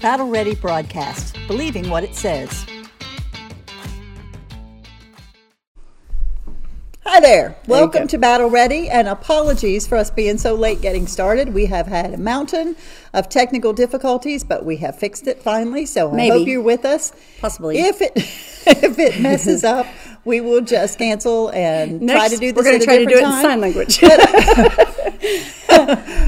Battle Ready broadcast, believing what it says. Hi there. Welcome to Battle Ready, and apologies for us being so late getting started. We have had a mountain of technical difficulties, but we have fixed it finally. So I Maybe. hope you're with us. Possibly. If it if it messes up, we will just cancel and try to do this. we're this. gonna at a try to do it in sign language.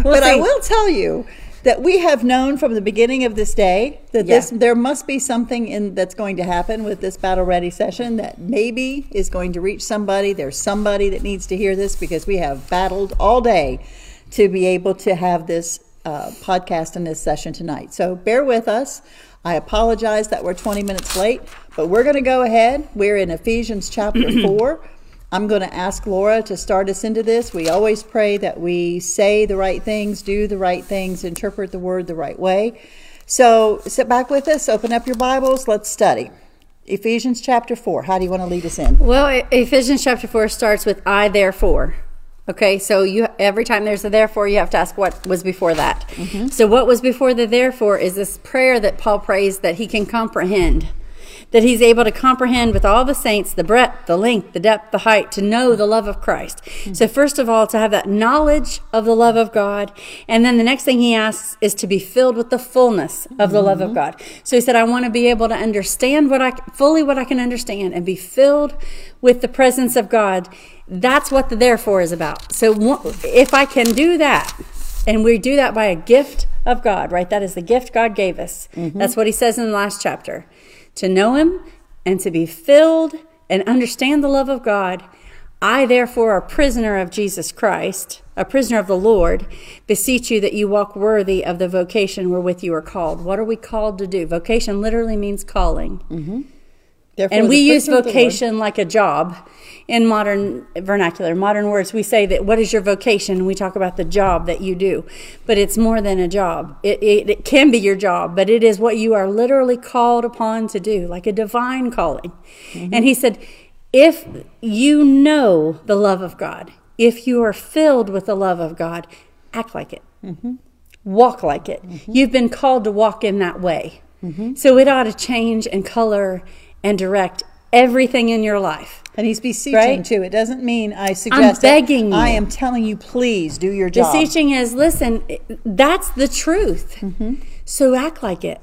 but I will tell you that we have known from the beginning of this day that Yeah. this there must be something in that's going to happen with this battle ready session that maybe is going to reach somebody. There's somebody that needs to hear this because we have battled all day to be able to have this uh, podcast and this session tonight. So bear with us. I apologize that we're 20 minutes late, but we're going to go ahead. We're in Ephesians chapter 4. I'm going to ask Laura to start us into this. We always pray that we say the right things, do the right things, interpret the word the right way. So sit back with us, open up your Bibles, let's study. Ephesians chapter 4. How do you want to lead us in? well, Ephesians chapter 4 starts with I therefore. Okay, so you every time there's a therefore, you have to ask what was before that. Mm-hmm. So what was before the therefore is this prayer that Paul prays that he can comprehend. That he's able to comprehend with all the saints the breadth, the length, the depth, the height, to know the love of Christ. Mm-hmm. So, first of all, to have that knowledge of the love of God. And then the next thing he asks is to be filled with the fullness of the love of God. So he said, I want to be able to understand what I fully what I can understand and be filled with the presence of God. That's what the therefore is about. So, if I can do that, and we do that by a gift of God, right? That is the gift God gave us. That's what he says in the last chapter. To know him and to be filled and understand the love of God. I, therefore, a prisoner of Jesus Christ, a prisoner of the Lord, beseech you that you walk worthy of the vocation wherewith you are called. What are we called to do? Vocation literally means calling. Mm-hmm. Therefore, And we use prisoner of the Lord- vocation like a job in modern vernacular, modern words. We say that what is your vocation? We talk about the job that you do, but it's more than a job. It, it, it can be your job, but it is what you are literally called upon to do, like a divine calling. Mm-hmm. And he said, if you know the love of God, if you are filled with the love of God, act like it. Mm-hmm. Walk like it. You've been called to walk in that way. Mm-hmm. So it ought to change and color and direct everything in your life. And he's beseeching Right? too. It doesn't mean I suggest. it. begging you. I am telling you, please do your job. Beseeching is listen, that's the truth. Mm-hmm. So act like it.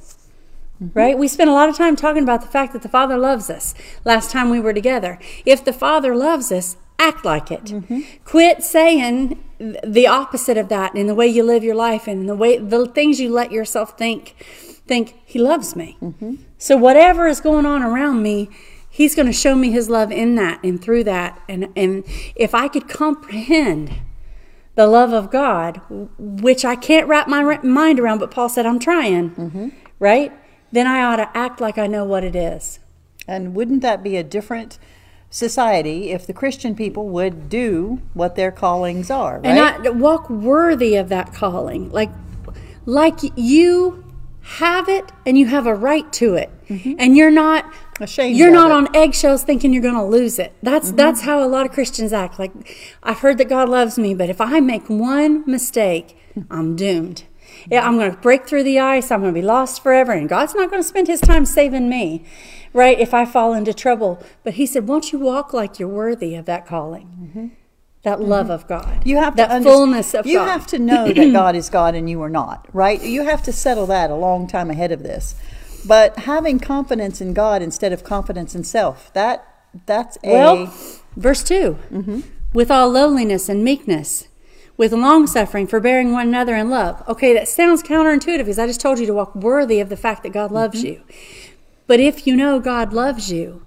Right? We spent a lot of time talking about the fact that the Father loves us last time we were together. If the Father loves us, act like it. Mm-hmm. Quit saying the opposite of that in the way you live your life and the way the things you let yourself think think he loves me. So whatever is going on around me, he's going to show me his love in that and through that and and if I could comprehend the love of God, which I can't wrap my mind around, but Paul said, I'm trying, Mm-hmm. right? Then I ought to act like I know what it is. And wouldn't that be a different society if the Christian people would do what their callings are, right? And I walk worthy of that calling. Like, like you have it and you have a right to it. And you're not Mm-hmm. Ashamed you're not it. on eggshells thinking you're going to lose it. That's Mm-hmm. that's how a lot of Christians act. Like I've heard that God loves me, but if I make one mistake, I'm doomed. Yeah, I'm going to break through the ice. I'm going to be lost forever, and God's not going to spend His time saving me, right? If I fall into trouble, but He said, "Won't you walk like you're worthy of that calling, that love of God, Mm-hmm. You have that fullness of You God." have to know that God is God and you are not, right? You have to settle that a long time ahead of this. But having confidence in God instead of confidence in self, that that's a Well, verse 2 with all lowliness and meekness, with long suffering, forbearing one another in love. Okay, that sounds counterintuitive because I just told you to walk worthy of the fact that God loves you. But if you know God loves you,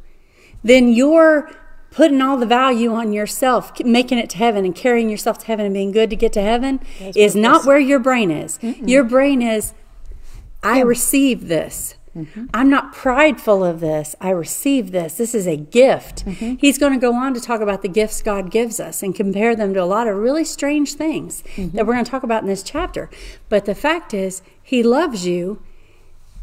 then you're putting all the value on yourself, making it to heaven and carrying yourself to heaven and being good to get to heaven is not where your brain is. Your brain is, I receive this. Mm-hmm. I'm not prideful of this. I receive this. This is a gift. Mm-hmm. He's going to go on to talk about the gifts God gives us and compare them to a lot of really strange things mm-hmm. that we're going to talk about in this chapter. But the fact is, He loves you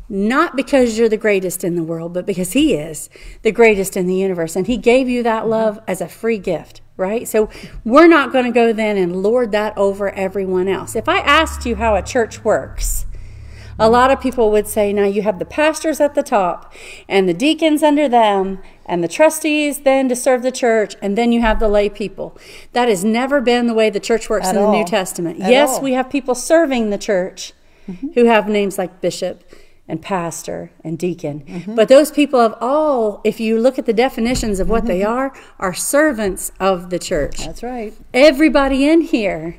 not because you're the greatest in the world, but because He is the greatest in the universe. And He gave you that love mm-hmm. as a free gift, right? So we're not going to go then and lord that over everyone else. If I asked you how a church works, A mm-hmm. lot of people would say, now you have the pastors at the top and the deacons under them and the trustees then to serve the church and then you have the lay people. That has never been the way the church works At in the New. Testament. At yes, all. we have people serving the church mm-hmm. who have names like bishop and pastor and deacon. Mm-hmm. But those people have all, if you look at the definitions of what they Mm-hmm. are, are servants of the church. That's right. Everybody in here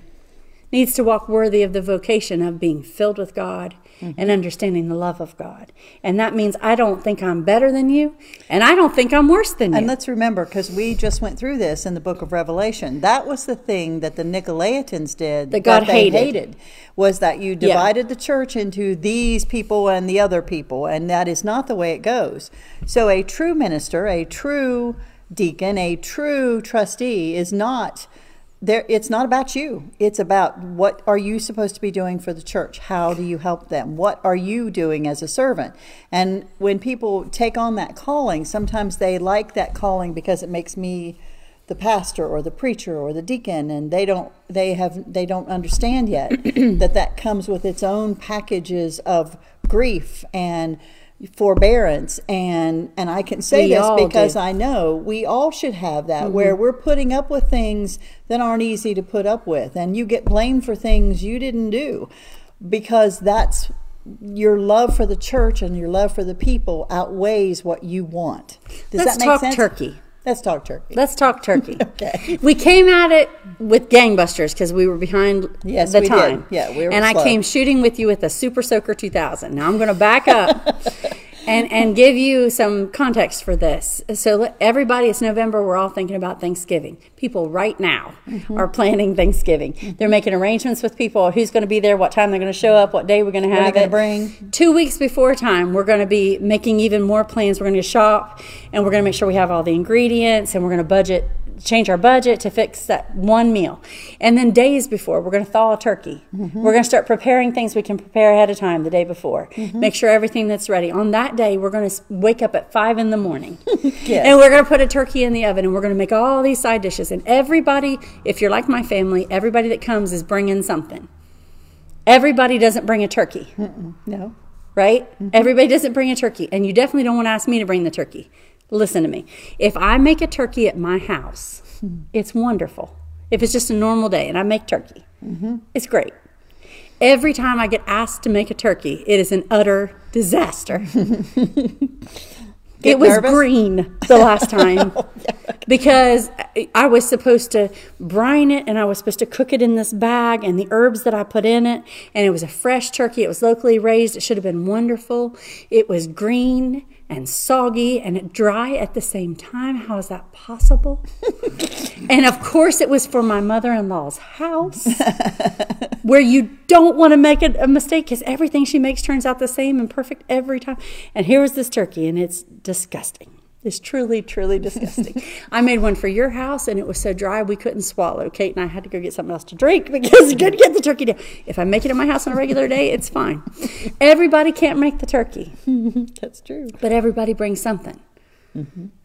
needs to walk worthy of the vocation of being filled with God mm-hmm. and understanding the love of God. And that means I don't think I'm better than you, and I don't think I'm worse than you. And let's remember, because we just went through this in the book of Revelation, that was the thing that the Nicolaitans did That God they hated. was that you divided the church into these people and the other people, and that is not the way it goes. So a true minister, a true deacon, a true trustee is not there it's not about you. It's about what are you supposed to be doing for the church? How do you help them? What are you doing as a servant? And when people take on that calling sometimes they like that calling because it makes me the pastor or the preacher or the deacon and they don't they have they don't understand yet that that comes with its own packages of grief and forbearance and and I can say We this because do. I know we all should have that Mm-hmm. where we're putting up with things that aren't easy to put up with and you get blamed for things you didn't do because that's your love for the church and your love for the people outweighs what you want. Does Let's that make talk sense? turkey. Let's talk turkey. Let's talk turkey. Okay. We came at it with gangbusters because we were behind Yes, the we did. time. Yeah, we were And I came shooting with you with a Super Soaker 2000. Now I'm going to back up and and give you some context for this. So everybody, it's November. We're all thinking about Thanksgiving. People right now Mm-hmm. are planning Thanksgiving. They're making arrangements with people. Who's going to be there? What time they're going to show up? What day we're going to are have they it? bring? Two weeks before time, we're going to be making even more plans. We're going to shop and we're going to make sure we have all the ingredients and we're going to budget, change our budget to fix that one meal. And then days before, we're going to thaw a turkey. Mm-hmm. We're going to start preparing things we can prepare ahead of time the day before. Make sure everything that's ready. On that day, we're going to wake up at five in the morning. Yes. And we're going to put a turkey in the oven and we're going to make all these side dishes. And everybody, if you're like my family, everybody that comes is bringing something. Everybody doesn't bring a turkey No. right? Everybody doesn't bring a turkey, and you definitely don't want to ask me to bring the turkey. Listen to me. If I make a turkey at my house, it's wonderful. If it's just a normal day and I make turkey, mm-hmm. it's great. Every time I get asked to make a turkey, it is an utter disaster. Get it was nervous? green the last time oh, because I- I was supposed to brine it and I was supposed to cook it in this bag and the herbs that I put in it. And it was a fresh turkey. It was locally raised. It should have been wonderful. It was green and soggy and dry at the same time. How is that possible? and of course, it was for my mother in law's house where you don't want to make a, a mistake because everything she makes turns out the same and perfect every time. And here was this turkey, and it's disgusting. It's truly, truly disgusting. I made one for your house, and it was so dry we couldn't swallow. Kate and I had to go get something else to drink because we couldn't get the turkey down. If I make it at my house on a regular day, it's fine. Everybody can't make the turkey, That's true. but everybody brings something.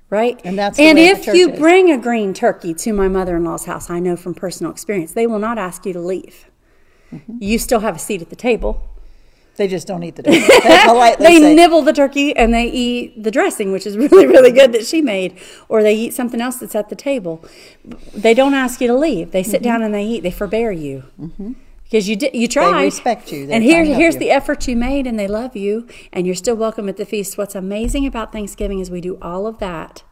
Right? And that's and if you is. bring a green turkey to my mother in law's house, I know from personal experience, they will not ask you to leave. Mm-hmm. You still have a seat at the table. They just don't eat the turkey. They they say, nibble the turkey and they eat the dressing, which is really, really good that she made, or they eat something else that's at the table. They don't ask you to leave. They sit mm-hmm. down and they eat. They forbear you mm-hmm. because you did. You tried. respect you. They're And here, here's you. the effort you made, and they love you, and you're still welcome at the feast. What's amazing about Thanksgiving is we do all of that,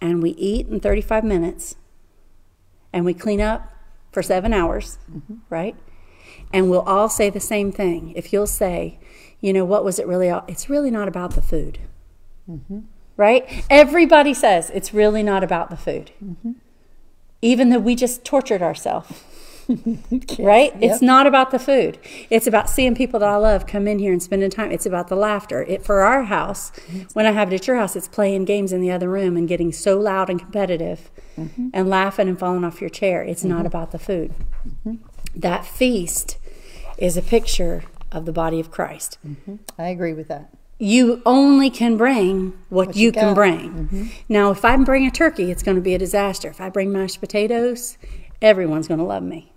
and we eat in 35 minutes, and we clean up for seven hours, mm-hmm. right? And we'll all say the same thing. If you'll say, you know, what was it really? all- It's really not about the food, mm-hmm. right? Everybody says it's really not about the food, mm-hmm. even though we just tortured ourselves. Right? It's not about the food. It's about seeing people that I love come in here and spending time. It's about the laughter. It for our house, when I have it at your house, it's playing games in the other room and getting so loud and competitive mm-hmm. and laughing and falling off your chair. It's not about the food. That feast is a picture of the body of Christ. Mm-hmm. I agree with that. You only can bring what, What you, you can bring. Mm-hmm. Now, if I bring a turkey, it's going to be a disaster. If I bring mashed potatoes, everyone's going to love me.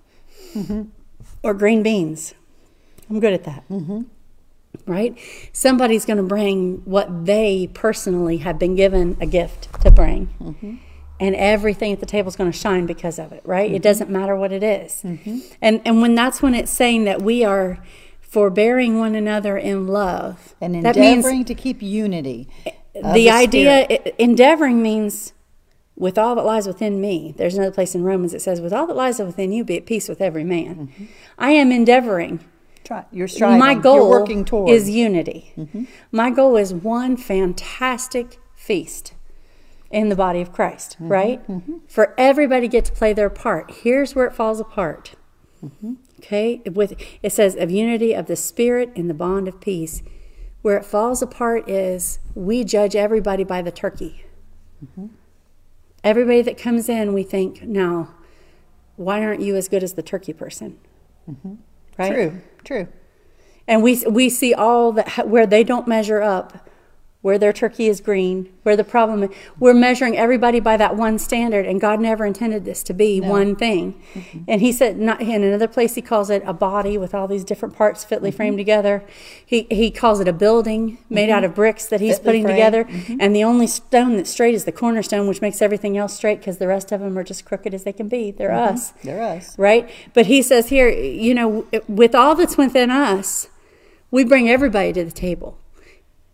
Mm-hmm. Or green beans. I'm good at that. right? Somebody's going to bring what they personally have been given a gift to bring. Mm-hmm. And everything at the table is going to shine because of it, right? Mm-hmm. It doesn't matter what it is. And and when that's when it's saying that we are forbearing one another in love. And endeavoring to keep unity. of the idea Spirit. i- endeavoring means with all that lies within me there's another place in romans that says with all that lies within you be at peace with every man Mm-hmm. i am endeavoring Try, you're striving. my goal You're working toward. is unity my goal is one fantastic feast in the body of christ mm-hmm. right? Mm-hmm. For everybody to get to play their part. Here's where it falls apart. Mm-hmm. Okay? With it says of unity of the spirit in the bond of peace. Where it falls apart is we judge everybody by the turkey. Everybody that comes in we think now why aren't you as good as the turkey person? Right? True. True. and we we see all that where they don't measure up where their turkey is green where the problem is we're measuring everybody by that one standard and god never intended this to be one thing. And he said not in another place he calls it a body with all these different parts fitly mm-hmm. framed together. He he calls it a building made out mm-hmm. of bricks that he's Fitly putting framed. together. Mm-hmm. And the only stone that's straight is the cornerstone which makes everything else straight because the rest of them are just crooked as they can be. They're us. They're us. right? But he says here, you know, with all that's within us, we bring everybody to the table.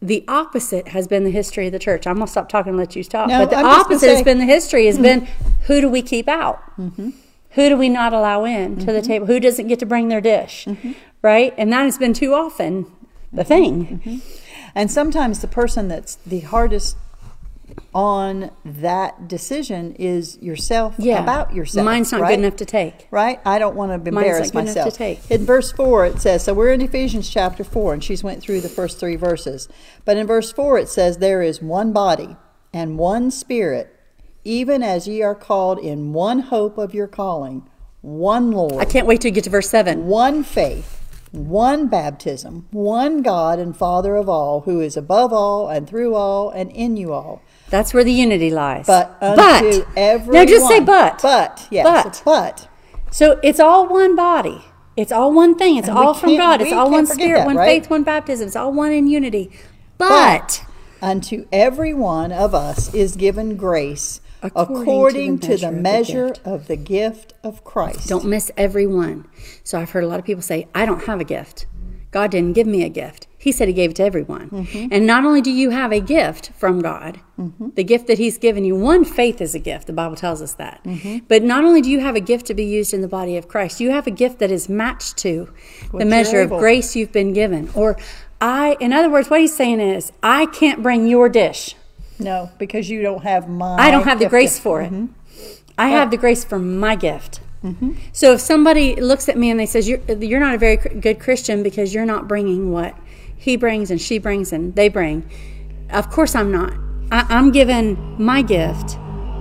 The opposite has been the history of the church. I'm gonna stop talking and let you talk. No, but the I'm opposite has been the history has been who do we keep out? Who do we not allow in to Mm-hmm. the table? Who doesn't get to bring their dish? Right? And that has been too often the Mm-hmm. thing. And sometimes the person that's the hardest on that decision is yourself Yeah. about yourself. Mine's not right? good enough to take. Right? I don't want to embarrass Mine's not good enough to take. In verse 4 it says, so we're in Ephesians chapter 4 and she's went through the first 3 verses. But in verse 4 it says there is one body and one spirit, even as ye are called in one hope of your calling, one Lord I can't wait to get to verse seven. one faith, one baptism, one God and Father of all, who is above all and through all and in you all. That's where the unity lies. But unto everyone. No, just say but. But, yes. But. But. So it's all one body. It's all one thing. It's And all from God. It's all one spirit, that, one right? faith, one baptism. It's all one in unity. But, Unto every one of us is given grace According according, to the to the measure measure of the of the gift of Christ. don't miss every one. So I've heard a lot of people say, I don't have a gift. God didn't give me a gift. He said He gave it to everyone. Mm-hmm. And not only do you have a gift from God, the gift that He's given you, one, faith is a gift. The Bible tells us that. Mm-hmm. But not only do you have a gift to be used in the body of Christ, you have a gift that is matched to the measure of grace you've been given. Or, I, in other words, what He's saying is, I can't bring your dish. No, because you don't have my. I don't have the grace for it. I have the grace for my gift. So if somebody looks at me and they says you're you're not a very good Christian because you're not bringing what he brings and she brings and they bring, of course I'm not. I, I'm given my gift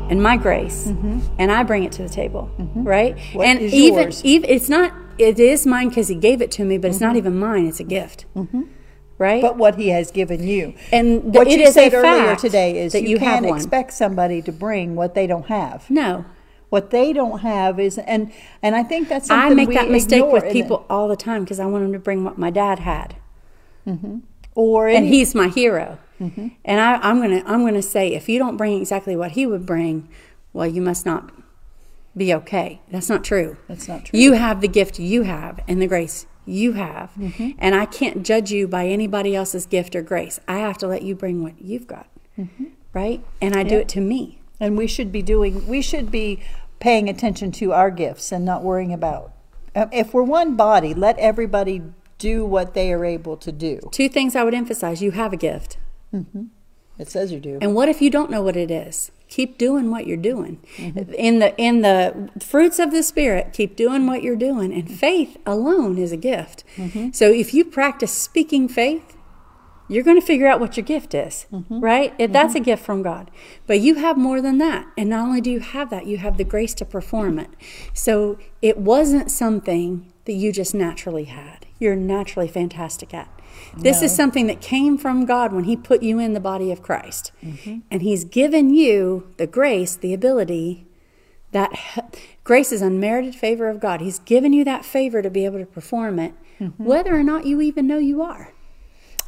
and my grace, mm-hmm. and I bring it to the table, mm-hmm. right? What and is even yours? even it's not it is mine because he gave it to me, but it's not mm-hmm. even mine. It's a gift, right? But what he has given you. And th- what it you is said earlier today is that you, you can't expect somebody to bring what they don't have. no, What they don't have is, and and I think that's I make that mistake with people all the time because I want them to bring what my dad had, or and any, he's my hero. Mm-hmm. And I, I'm gonna I'm gonna say if you don't bring exactly what he would bring, well, you must not be okay. That's not true. That's not true. You have the gift you have and the grace you have, Mm-hmm. and I can't judge you by anybody else's gift or grace. I have to let you bring what you've got, Mm-hmm. right? And I do it to me. and we should be doing. We should be paying attention to our gifts and not worrying about. If we're one body, let everybody do what they are able to do. Two things I would emphasize: you have a gift. Mm-hmm. It says you do. And what if you don't know what it is? Keep doing what you're doing. Mm-hmm. In the in the fruits of the spirit, keep doing what you're doing. And faith alone is a gift. Mm-hmm. So if you practice speaking faith, you're going to figure out what your gift is, right? If That's a gift from God. But you have more than that. And not only do you have that, you have the grace to perform it. So it wasn't something that you just naturally had. You're naturally fantastic at. This is something that came from God when He put you in the body of Christ. And He's given you the grace, the ability, that grace is unmerited favor of God. He's given you that favor to be able to perform it, whether or not you even know you are.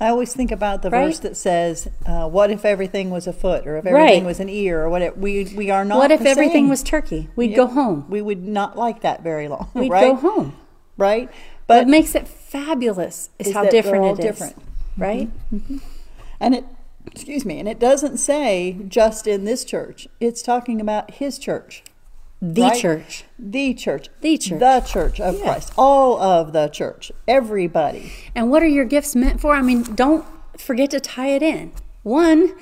I always think about the Right? verse that says, uh, "What if everything was a foot, or if Right. everything was an ear, or what?" It, we we are not. what if everything was turkey? We'd go home. We would not like that very long. We'd right? go home. Right. What But makes it fabulous is, Is how different it is. different. Mm-hmm. Right? Mm-hmm. and it, excuse me, and it doesn't say just in this church. It's talking about His church, The Right? church. the church, The church. the church of Yeah. Christ, all of the church, everybody. And what are your gifts meant for? I mean, don't forget to tie it in. One,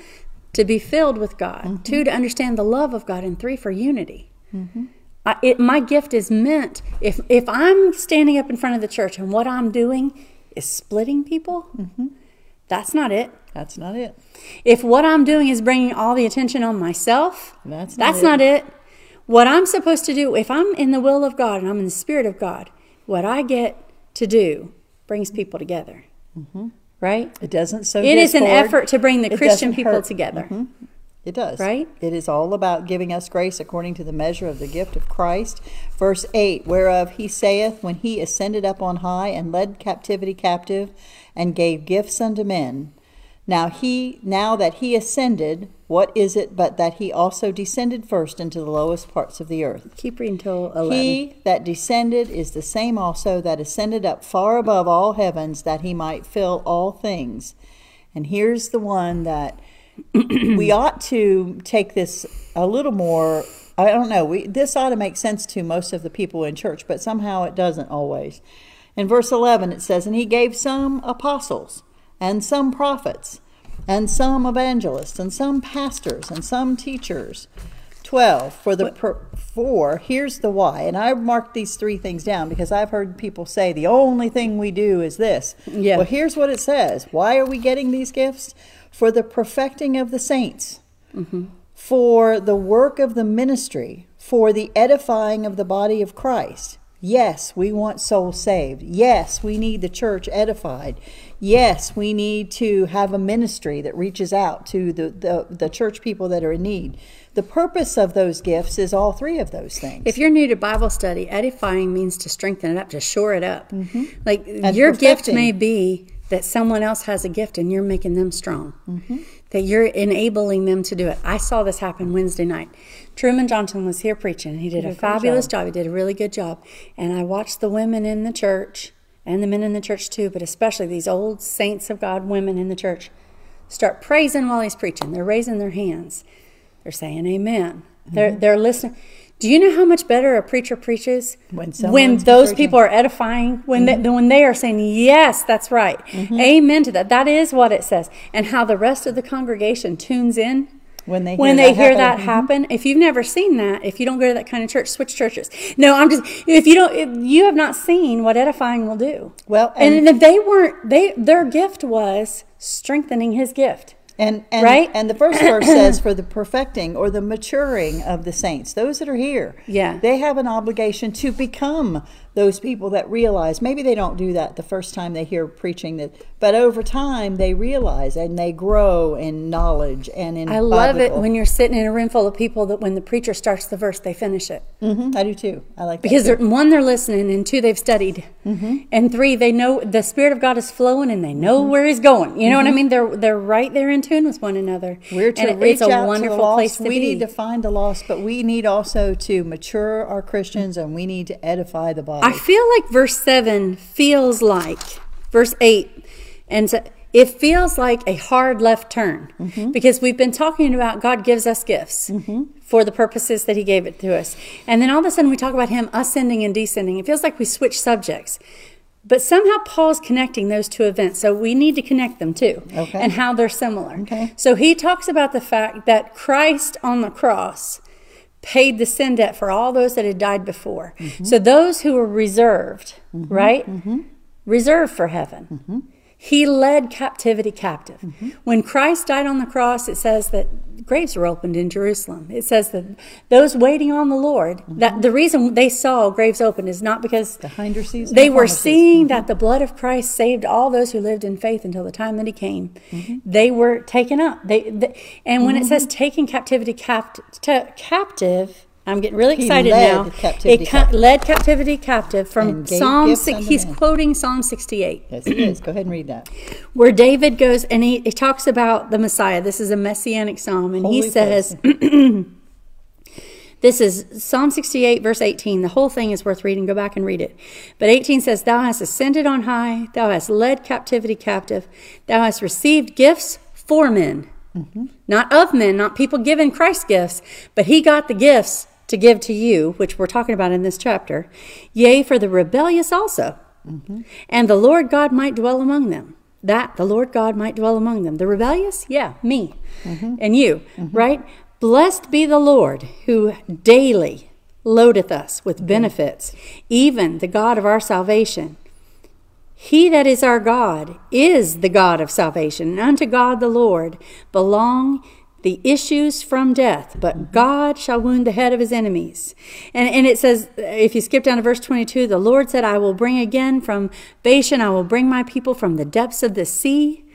to be filled with God. Mm-hmm. Two, to understand the love of God. And three, for unity. Mm-hmm. I, it, my gift is meant, if, if I'm standing up in front of the church and what I'm doing is splitting people, Mm-hmm. that's not it. That's not it. If what I'm doing is bringing all the attention on myself, That's not that's it. not it. What I'm supposed to do, if I'm in the will of God and I'm in the Spirit of God, what I get to do brings people together. Right? It doesn't sow It is an discord. effort to bring the It Christian people hurt. together. Mhm. It does. Right? It is all about giving us grace according to the measure of the gift of Christ. Verse 8 Whereof he saith, When he ascended up on high and led captivity captive and gave gifts unto men. Now he now that he ascended, what is it but that he also descended first into the lowest parts of the earth? Keep reading till 11. He that descended is the same also that ascended up far above all heavens, that he might fill all things. And here's the one that we ought to take this a little more. I don't know. We, this ought to make sense to most of the people in church, but somehow it doesn't always. In verse 11, it says, And he gave some apostles, and some prophets, and some evangelists, and some pastors, and some teachers. 12 for the per, for here's the why and i marked these three things down because i've heard people say the only thing we do is this Yeah. well here's what it says why are we getting these gifts for the perfecting of the saints for the work of the ministry for the edifying of the body of christ. Yes we want souls saved. Yes we need the church edified. Yes we need to have a ministry that reaches out to the, the, the church people that are in need. The purpose of those gifts is all three of those things. If you're new to Bible study, edifying means to strengthen it up, to shore it up. Mm-hmm. Like And your gift may be that someone else has a gift and you're making them strong, Mm-hmm. that you're enabling them to do it. I saw this happen Wednesday night. Truman Johnson was here preaching. He did a a fabulous job. job. He did a really good job. And I watched the women in the church and the men in the church too, but especially these old saints of God women in the church start praising while he's preaching. They're raising their hands. They're saying amen. They're they're listening. Do you know how much better a preacher preaches When someone's those people are edifying? When they, mm-hmm. when they are saying yes, that's right, mm-hmm. amen to that. That is what it says, and how the rest of the congregation tunes in when they hear when they that hear happen. that mm-hmm. happen. If you've never seen that, if you don't go to that kind of church, switch churches. No, I'm just if you don't, if you have not seen what edifying will do. Well, and, and- if they weren't, they their gift was strengthening His gift. And and, Right? and the first verse says for the perfecting or the maturing of the saints, those that are here. Yeah. They have an obligation to become those people that realize maybe they don't do that the first time they hear preaching that but over time they realize and they grow in knowledge and in I love it when you're sitting in a room full of people that when the preacher starts the verse, they finish it. Mhm, I do too. I like Because that. they're, one, they're listening, and two, they've studied, Mm-hmm. and three, they know the Spirit of God is flowing, and they know where He's going. You know what I mean? They're they're right there in tune with one another. Mm-hmm. We're to and reach it's a out wonderful to the place to we be. need to find the lost, but we need also to mature our Christians and we need to edify the body. I feel like verse 7 feels like verse 8 and so it feels like a hard left turn Mm-hmm. because we've been talking about God gives us gifts for the purposes that he gave it to us. And then all of a sudden we talk about him ascending and descending. It feels like we switch subjects. But somehow Paul's connecting those two events. So we need to connect them too Okay. and how they're similar. Okay. So he talks about the fact that Christ on the cross paid the sin debt for all those that had died before. Mm-hmm. So those who were reserved, mm-hmm. right? Mm-hmm. Reserved for heaven. He led captivity captive. Mm-hmm. When Christ died on the cross, it says that graves were opened in Jerusalem. It says that those waiting on the Lord, mm-hmm. that the reason they saw graves open is not because the hinder sees and they were seeing mm-hmm. that the blood of Christ saved all those who lived in faith until the time that He came. Mm-hmm. They were taken up. They, they and when it says taking captivity capt, to, captive, I'm getting really He excited now. captivity it ca- led captivity captive from Psalm. Six, he's men. quoting Psalm 68, Yes, it is. Go ahead and read that. where David goes and he, he talks about the Messiah. This is a messianic psalm, and he says, This is Psalm 68, verse 18. The whole thing is worth reading. Go back and read it. But 18 says, Thou hast ascended on high, thou hast led captivity captive, thou hast received gifts for men. Mm-hmm. Not of men, not people giving Christ gifts, but he got the gifts to give to you, which we're talking about in this chapter. Yea, for the rebellious also. Mm-hmm. And the Lord God might dwell among them. That the Lord God might dwell among them. The rebellious? Yeah, me mm-hmm. and you, mm-hmm. right? Blessed be the Lord who daily loadeth us with benefits, even the God of our salvation. He that is our God is the God of salvation, and unto God the Lord belong the issues from death, but God shall wound the head of his enemies. And, and it says, if you skip down to verse 22, the Lord said, I will bring again from Bashan, I will bring my people from the depths of the sea.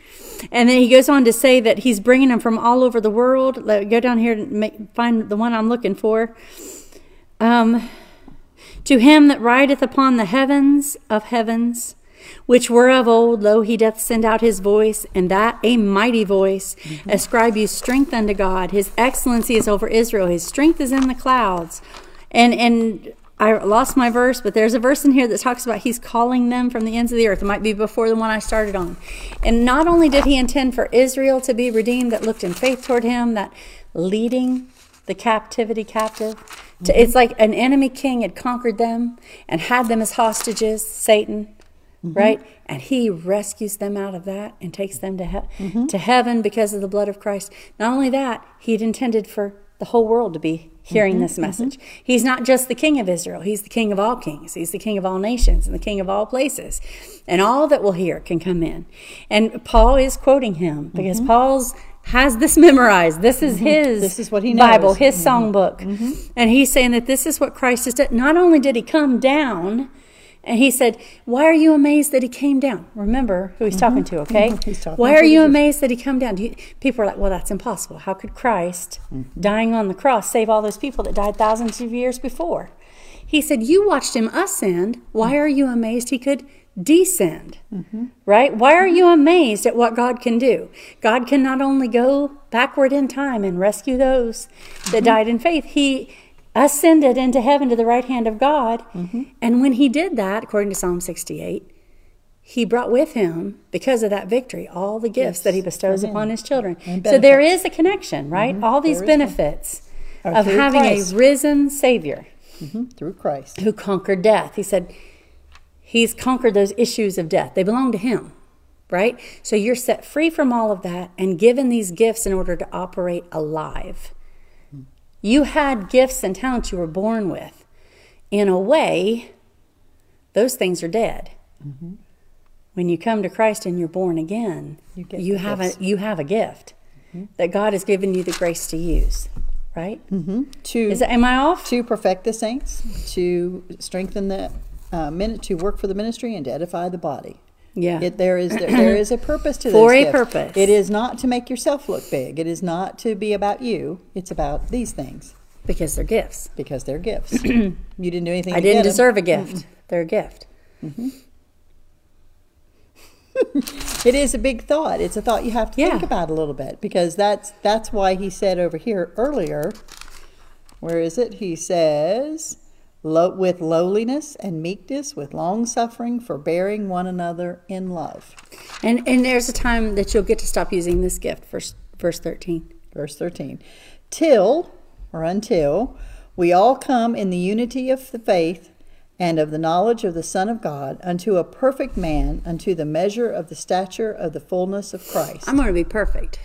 And then he goes on to say that he's bringing them from all over the world. Let go down here and make, find the one I'm looking for. Um, to him that rideth upon the heavens of heavens, which were of old, lo, he doth send out his voice, and that a mighty voice. Mm-hmm. Ascribe you strength unto God. His excellency is over Israel. His strength is in the clouds. And and I lost my verse, but there's a verse in here that talks about he's calling them from the ends of the earth. It might be before the one I started on. And not only did he intend for Israel to be redeemed that looked in faith toward him, that leading the captivity captive. To, mm-hmm. it's like an enemy king had conquered them and had them as hostages, Satan, Mm-hmm. right? And he rescues them out of that and takes them to, he- mm-hmm. to heaven because of the blood of Christ. Not only that, he had intended for the whole world to be hearing mm-hmm. this message. He's not just the king of Israel, he's the king of all kings. He's the king of all nations and the king of all places. And all that will hear can come in. And Paul is quoting him because Paul's has this memorized. This is his This is what he Bible, knows. his songbook. And he's saying that this is what Christ has done. Not only did he come down, and he said, Why are you amazed that he came down? Remember who he's talking to, okay? Talking Why are you amazed that he come down? Do you, people are like, Well, that's impossible. How could Christ, dying on the cross, save all those people that died thousands of years before? He said, You watched him ascend. Why are you amazed he could descend? Right? Why are you amazed at what God can do? God can not only go backward in time and rescue those that died in faith, He ascended into heaven to the right hand of God. And when He did that, according to Psalm 68, He brought with Him, because of that victory, all the gifts Yes, that He bestows Him. upon His children. So there is a connection, right? All these There benefits of having Christ. a risen Savior Mhm, Through Christ. who conquered death. He said, He's conquered those issues of death. They belong to Him, right? So you're set free from all of that and given these gifts in order to operate alive. You had gifts and talents you were born with. In a way, those things are dead. Mm-hmm. When you come to Christ and you're born again, You you have gifts. a you have a gift mm-hmm. that God has given you the grace to use, right? Mm-hmm. To Is am I off? to perfect the saints, to strengthen the uh, minute, to work for the ministry, and to edify the body. Yeah. It, there is there, there is a purpose to For those a gifts. purpose. It is not to make yourself look big. It is not to be about you. It's about these things because they're gifts. because they're gifts. you didn't do anything. I to didn't deserve a gift. They're a gift. Mm-hmm. It is a big thought. It's a thought you have to Yeah. think about a little bit because that's that's why he said over here earlier. Where is it? He says, "Lo- "With lowliness and meekness, with long suffering, forbearing one another in love." And and there's a time that you'll get to stop using this gift. Verse verse thirteen. Verse thirteen, till or until we all come in the unity of the faith and of the knowledge of the Son of God unto a perfect man, unto the measure of the stature of the fullness of Christ. I'm going to be perfect.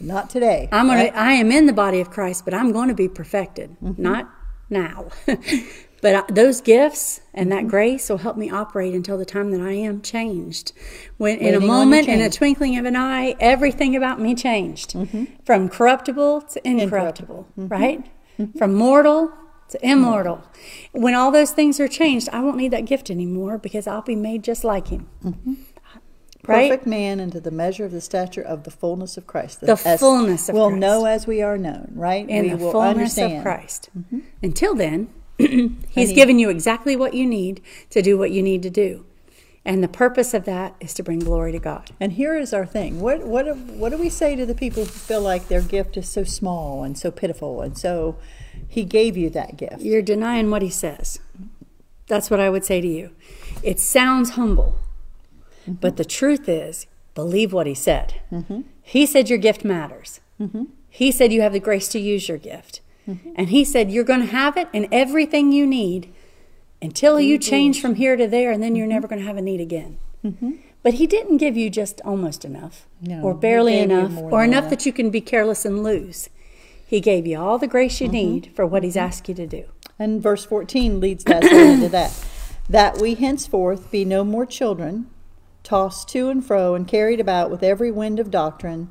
Not today. I'm going right? to. I am in the body of Christ, but I'm going to be perfected. Mm-hmm. Not now. but I, those gifts and that mm-hmm. grace will help me operate until the time that I am changed. When in a Waiting on your moment, in a twinkling of an eye, everything about me changed mm-hmm. from corruptible to incorruptible. Mm-hmm. Right? From mortal to immortal. When all those things are changed, I won't need that gift anymore because I'll be made just like Him. Right? Perfect man into the measure of the stature of the fullness of Christ. The fullness of We'll Christ. know as we are known, right? in we the will fullness understand. Mm-hmm. of Christ. Until then, He's he- given you exactly what you need to do what you need to do. And the purpose of that is to bring glory to God. And here is our thing. What what what do we say to the people who feel like their gift is so small and so pitiful and so he gave you that gift? You're denying what He says. That's what I would say to you. It sounds humble, mm-hmm. but the truth is, believe what He said. Mm-hmm. He said your gift matters. Mm-hmm. He said you have the grace to use your gift. Mm-hmm. And He said you're going to have it and everything you need until you change from here to there, and then you're mm-hmm. never going to have a need again. Mm-hmm. But He didn't give you just almost enough, No, or barely enough, or enough that. that you can be careless and lose. He gave you all the grace Mm-hmm. you need for what He's asked you to do. And verse 14 leads us into that. That we henceforth be no more children, tossed to and fro and carried about with every wind of doctrine.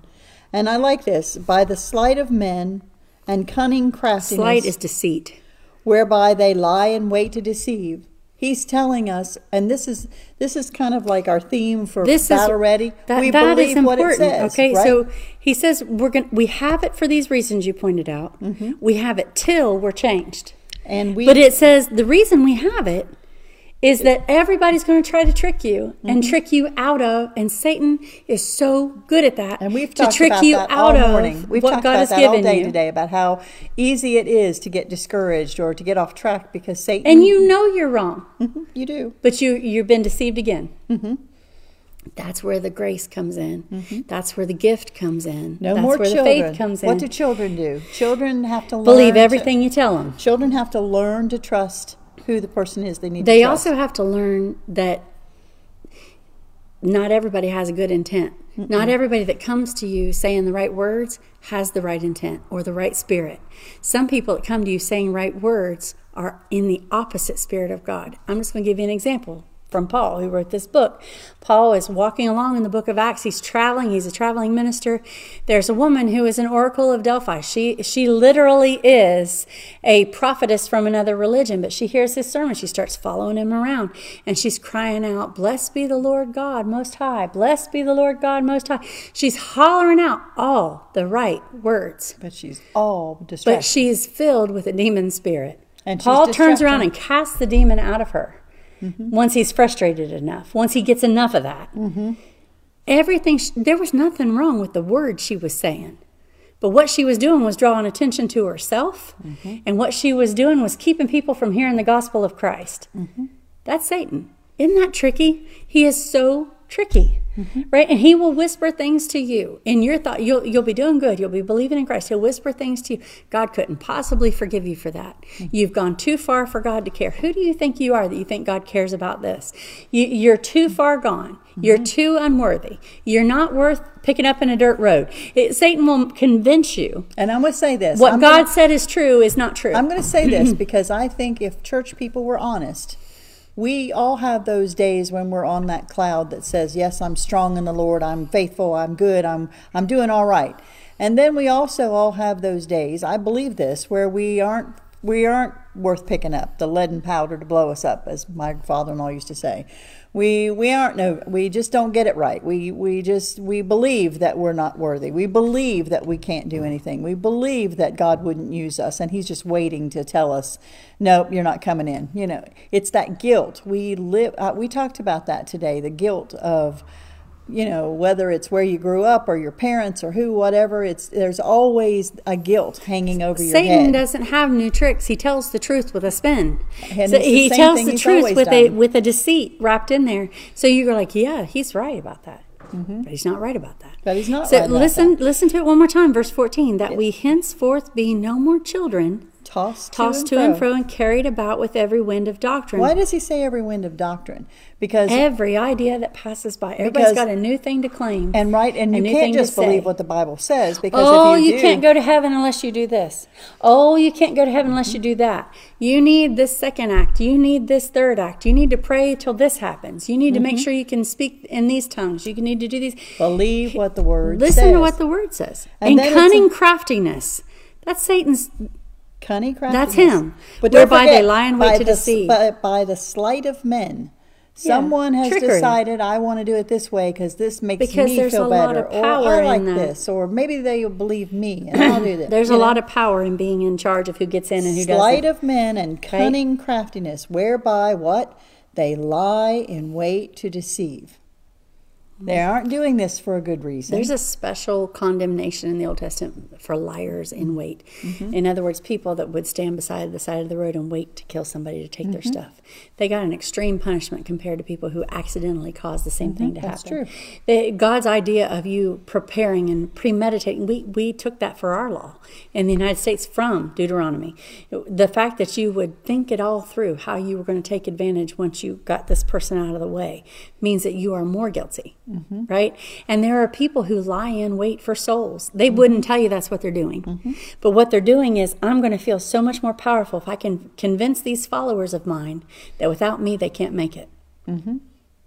And I like this by the sleight of men and cunning craftiness, Slight is deceit. whereby they lie in wait to deceive. He's telling us, and this is this is kind of like our theme for This battle is ready. That, we that believe what it says. okay, right? so he says we're going we have it for these reasons you pointed out. Mm-hmm. We have it till we're changed. and we But it says the reason we have it is that everybody's going to try to trick you and Mm-hmm. trick you out of, and Satan is so good at that. And we've to trick about you that out all of morning. We've what talked God about has that given all day you. today about how easy it is to get discouraged or to get off track because Satan. And you know you're wrong, Mhm, you do. but you you've been deceived again. That's where the grace comes in. That's where the gift comes in. Mm-hmm. No That's more where children. the faith comes in. What do children do? Children have to learn Believe to- everything you tell them. children have to learn to trust who the person is they need. They also have to learn that not everybody has a good intent. Not everybody that comes to you saying the right words has the right intent or the right spirit. Some people that come to you saying right words are in the opposite spirit of God. I'm just going to give you an example from Paul, who wrote this book. Paul is walking along in the book of Acts. He's traveling. He's a traveling minister. There's a woman who is an oracle of Delphi. She she literally is a prophetess from another religion, but she hears his sermon. She starts following him around, and she's crying out, "Blessed be the Lord God Most High! Blessed be the Lord God Most High!" She's hollering out all the right words, but she's all distracted. but she's filled with a demon spirit. And Paul turns around and casts the demon out of her. Mm-hmm. Once he's frustrated enough, once he gets enough of that, mm-hmm. everything. There was nothing wrong with the words she was saying, but what she was doing was drawing attention to herself, mm-hmm. and what she was doing was keeping people from hearing the gospel of Christ. That's Satan. Isn't that tricky? He is so tricky. Mm-hmm. Right? And he will whisper things to you in your thought. You'll you'll be doing good. You'll be believing in Christ. He'll whisper things to you. God couldn't possibly forgive you for that. Mm-hmm. You've gone too far for God to care. Who do you think you are that you think God cares about this? You, you're too mm-hmm. far gone. You're too unworthy. You're not worth picking up in a dirt road. It, Satan will convince you and I'm going to say this. what I'm God gonna- said is true is not true. I'm going to say this because I think if church people were honest, we all have those days when we're on that cloud that says, "Yes, I'm strong in the Lord. I'm faithful. I'm good. I'm I'm doing all right." And then we also all have those days. I believe this where we aren't we aren't worth picking up the leaden powder to blow us up, as my father-in-law used to say. We we aren't no. We just don't get it right. We we just we believe that we're not worthy. We believe that we can't do anything. We believe that God wouldn't use us, and He's just waiting to tell us, "Nope, you're not coming in." You know, it's that guilt. We live. Uh, we talked about that today. The guilt of, you know, whether it's where you grew up or your parents or who, whatever. It's there's always a guilt hanging over your Satan head. doesn't have new tricks. He tells the truth with a spin. So he tells the truth with a with a deceit wrapped in there. So you're like, yeah, he's right about that. But he's not right about that. Mm-hmm. But he's not So right about listen, listen to it one more time, verse 14. That we henceforth be no more children, tossed, tossed to and fro, and carried about with every wind of doctrine. Why does he say every wind of doctrine? Because Every idea that passes by. Everybody's Because- got a new thing to claim. and right, and you can't just believe say. what the Bible says because Oh, if you, you do, can't go to heaven unless you do this. Oh, you can't go to heaven unless you do that. You need this second act. You need this third act. You need to pray till this happens. You need to Mm-hmm. make sure you can speak in these tongues. You need to do these. believe what the word says. Listen says. to what the word says. And And, cunning a- craftiness. That's Satan's. Cunning craftiness. That's him. But Whereby they lie in wait by to the, deceive. By, by the sleight of men, Someone has trickery. decided I want to do it this way because this makes Because me feel better, or power I like this, or maybe they'll believe me and I'll do this. There's you a know? lot of power in being in charge of who gets in and who doesn't. Slight of men and cunning craftiness, whereby what they lie in wait to deceive. They aren't doing this for a good reason. There's a special condemnation in the Old Testament for liars in wait. Mm-hmm. In other words, people that would stand beside the side of the road and wait to kill somebody to take their Mm-hmm. stuff. They got an extreme punishment compared to people who accidentally caused the same thing to Mm-hmm. that's happen. true. The- God's idea of you preparing and premeditating, we, we took that for our law in the United States from Deuteronomy. The fact that you would think it all through, how you were going to take advantage once you got this person out of the way, means that you are more guilty, Mm-hmm. right? And there are people who lie in wait for souls. They wouldn't tell you that's what they're doing. Mm-hmm. But what they're doing is, I'm going to feel so much more powerful if I can convince these followers of mine that without me, they can't make it. Mm-hmm.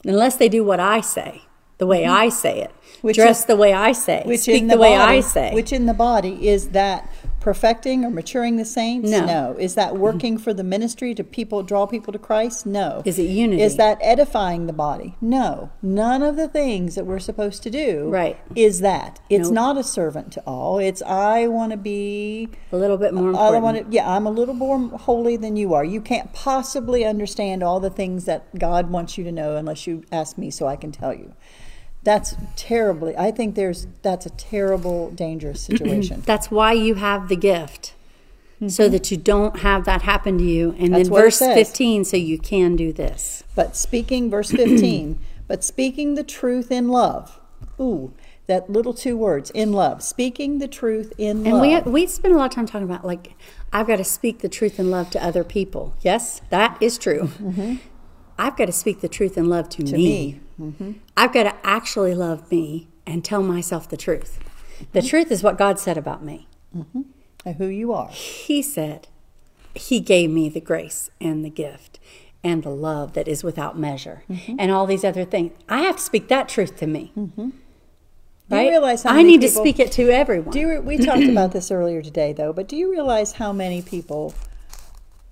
Unless they do what I say, the way I say it, Which dress is- the way I say, which speak the, the, way I say. Which in the body is that perfecting or maturing the saints? No. Is that working for the ministry to people draw people to Christ? No. Is it unity? Is that edifying the body? No. None of the things that we're supposed to do Right. is that. It's Nope. not a servant to all. It's I want to be a little bit more I want to, yeah, I'm a little more holy than you are. You can't possibly understand all the things that God wants you to know unless you ask me so I can tell you. That's terribly, I think there's, that's a terrible, dangerous situation. That's why you have the gift. So that you don't have that happen to you. And Mm-hmm. That's then verse 15, so you can do this. But speaking, verse 15, but speaking the truth in love. Ooh, that little two words, in love. Speaking the truth in love. And we we spend a lot of time talking about like I've got to speak the truth in love to other people. Yes, that is true. I've got to speak the truth in love to, Mm-hmm. to me. me. I've got to actually love me and tell myself the truth. The Mm-hmm. truth is what God said about me. and who you are. He said he gave me the grace and the gift and the love that is without measure Mm-hmm. and all these other things. I have to speak that truth to me. Do you Right? realize how I need to speak it to everyone. Do you, we talked about this earlier today, though, but do you realize how many people,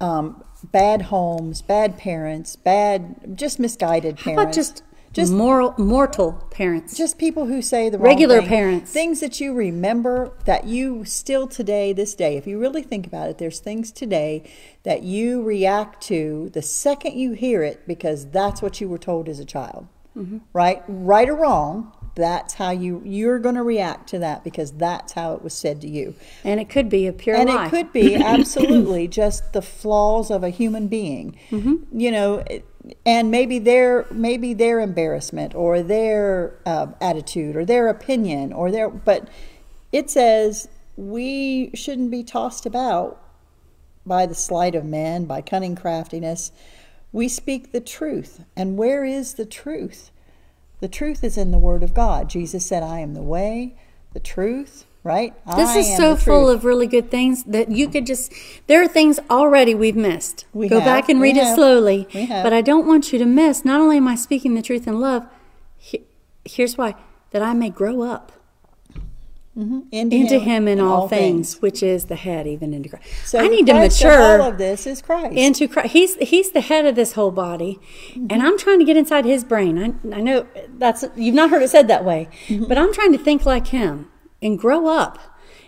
um, bad homes, bad parents, bad, just misguided How parents, about just just moral mortal parents? just people who say the wrong Regular thing, parents. things that you remember that you still today, this day, if you really think about it, there's things today that you react to the second you hear it because that's what you were told as a child, Mm-hmm. right? Right or wrong, that's how you you're going to react to that because that's how it was said to you. and it could be a pure And lie. it could be absolutely just the flaws of a human being. Mm-hmm. You know, it- and maybe their maybe their embarrassment or their uh, attitude or their opinion or their. But it says we shouldn't be tossed about by the sleight of men, by cunning craftiness. We speak the truth. And where is the truth? The truth is in the Word of God. Jesus said, I am the way, the truth, right? This I is so full of really good things that you could just. There are things already we've missed. We Go have, back and read it have, slowly. we have. But I don't want you to miss. Not only am I speaking the truth in love, he, here's why: that I may grow up into Him in all, things, which is the head, even into Christ. So I need to mature all of this is Christ. into Christ. He's he's the head of this whole body, Mm-hmm. and I'm trying to get inside his brain. I, I know that's you've not heard it said that way, Mm-hmm. but I'm trying to think like him and grow up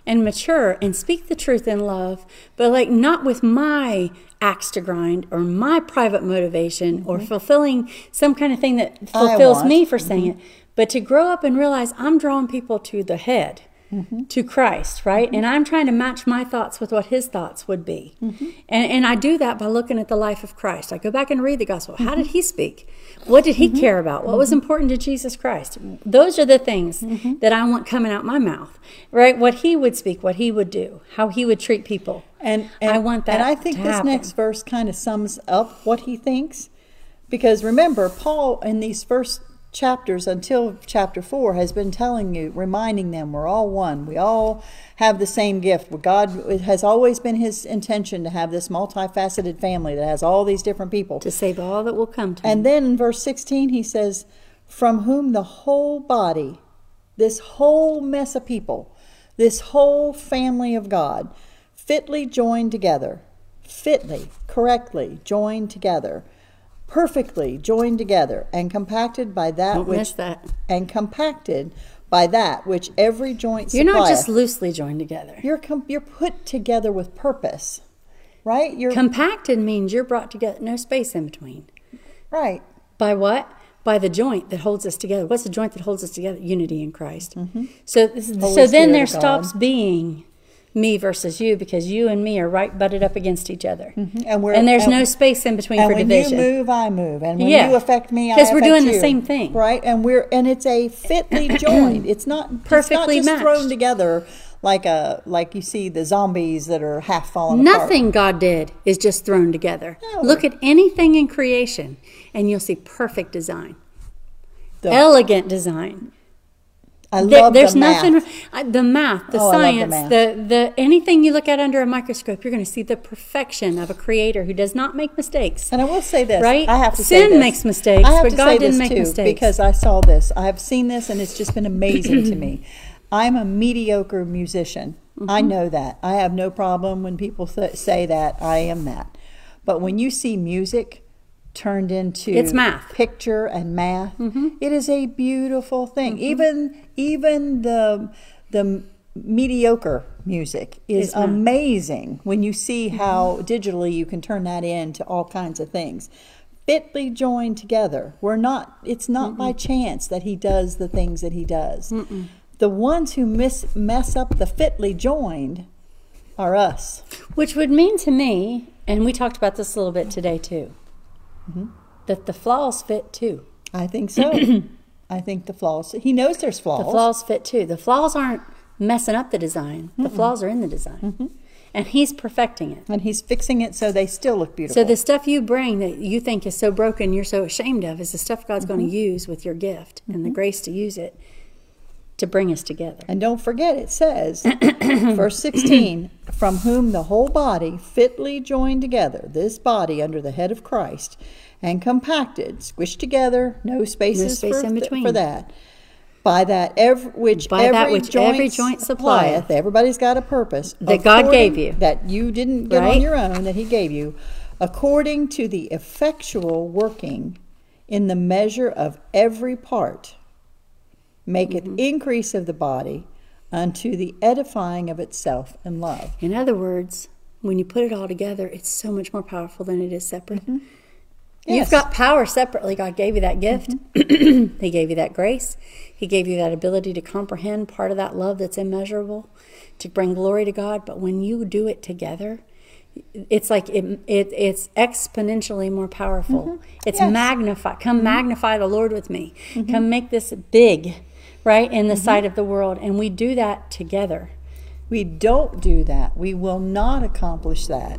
and mature and speak the truth in love, but like not with my axe to grind or my private motivation or fulfilling some kind of thing that Mm-hmm. Fulfills me for saying it, but to grow up and realize I'm drawing people to the head Mm-hmm. to Christ, right? Mm-hmm. And I'm trying to match my thoughts with what his thoughts would be. Mm-hmm. And, and I do that by looking at the life of Christ. I go back and read the gospel. How did he speak? What did he care about? What was important to Jesus Christ? Those are the things that I want coming out my mouth, right? What he would speak, what he would do, how he would treat people. and, and I want that And I think this happen. next verse kind of sums up what he thinks, because remember, Paul in these first chapters until chapter four has been telling you, reminding them, we're all one. We all have the same gift. God it has always been His intention to have this multifaceted family that has all these different people. to save all that will come to him. And then in verse 16, he says, From whom the whole body, this whole mess of people, this whole family of God, fitly joined together, fitly, correctly joined together, perfectly joined together and compacted by that Don't which that. and compacted by that which every joint You're not just loosely joined together. you're com- you're put together with purpose, right? You're Compacted means you're brought together, no space in between. right. By what? By the joint that holds us together. What's the joint that holds us together? Unity in Christ. So, this- Mm-hmm. Holy so then there God. stops being me versus you because you and me are right butted up against each other, mm-hmm. And we're and there's and- no space in between and for when division. you move, I move, and when Yeah. you affect me, because we're doing the same thing. right? And we're and it's a fitly joined. It's not Perfectly it's not just matched. thrown together like a like you see the zombies that are half falling apart. Nothing God did is just thrown together. No. Look at anything in creation, and you'll see perfect design, The- elegant design. I love there's the math. nothing I- the math the Oh, I love the science math. the, the anything you look at under a microscope you're going to see the perfection of a creator who does not make mistakes And I will say this, Right? I have to say Sin makes mistakes, I have but to God say didn't this make too, mistakes. because I saw this. I have seen this, and it's just been amazing to me. I'm a mediocre musician. I Mm-hmm. know that. I have no problem when people th- say that. I am that. But when you see music turned into It's math. Mm-hmm. picture and math, it is a beautiful thing. Even even the the mediocre music is amazing when you see how digitally you can turn that into all kinds of things. Fitly joined together. We're not it's not by chance that he does the things that he does. The ones who miss mess up the fitly joined are us. Which would mean to me and we talked about this a little bit today too Mm-hmm. that the flaws fit too. I think so. I think the flaws he knows there's flaws the flaws. fit too. The flaws aren't messing up the design. The flaws are in the design. Mm-hmm. and he's perfecting it. And he's fixing it so they still look beautiful. So the stuff you bring that you think is so broken, you're so ashamed of, is the stuff God's going Mm-hmm. to use with your gift and the grace to use it to bring us together. And don't forget, it says, verse 16, from whom the whole body fitly joined together, this body under the head of Christ, and compacted, squished together, no spaces space for, in between. for that. By that, every, which By every that which joint every joint supplieth. Everybody's got a purpose That God gave you. that you didn't get Right? on your own, that He gave you, according to the effectual working in the measure of every part maketh Mm-hmm. increase of the body unto the edifying of itself in love. In other words, when you put it all together, it's so much more powerful than it is separate. Mm-hmm. Yes. Mm-hmm. You've got power separately. God gave you that gift. he gave you that grace. He gave you that ability to comprehend part of that love that's immeasurable, to bring glory to God. But when you do it together, it's like it, it it's exponentially more powerful. It's Mm-hmm. Yes. Mm-hmm. Come magnify the Lord with me. Come make this big, right, in the Mm-hmm. sight of the world. And we do that together. We don't do that. We will not accomplish that.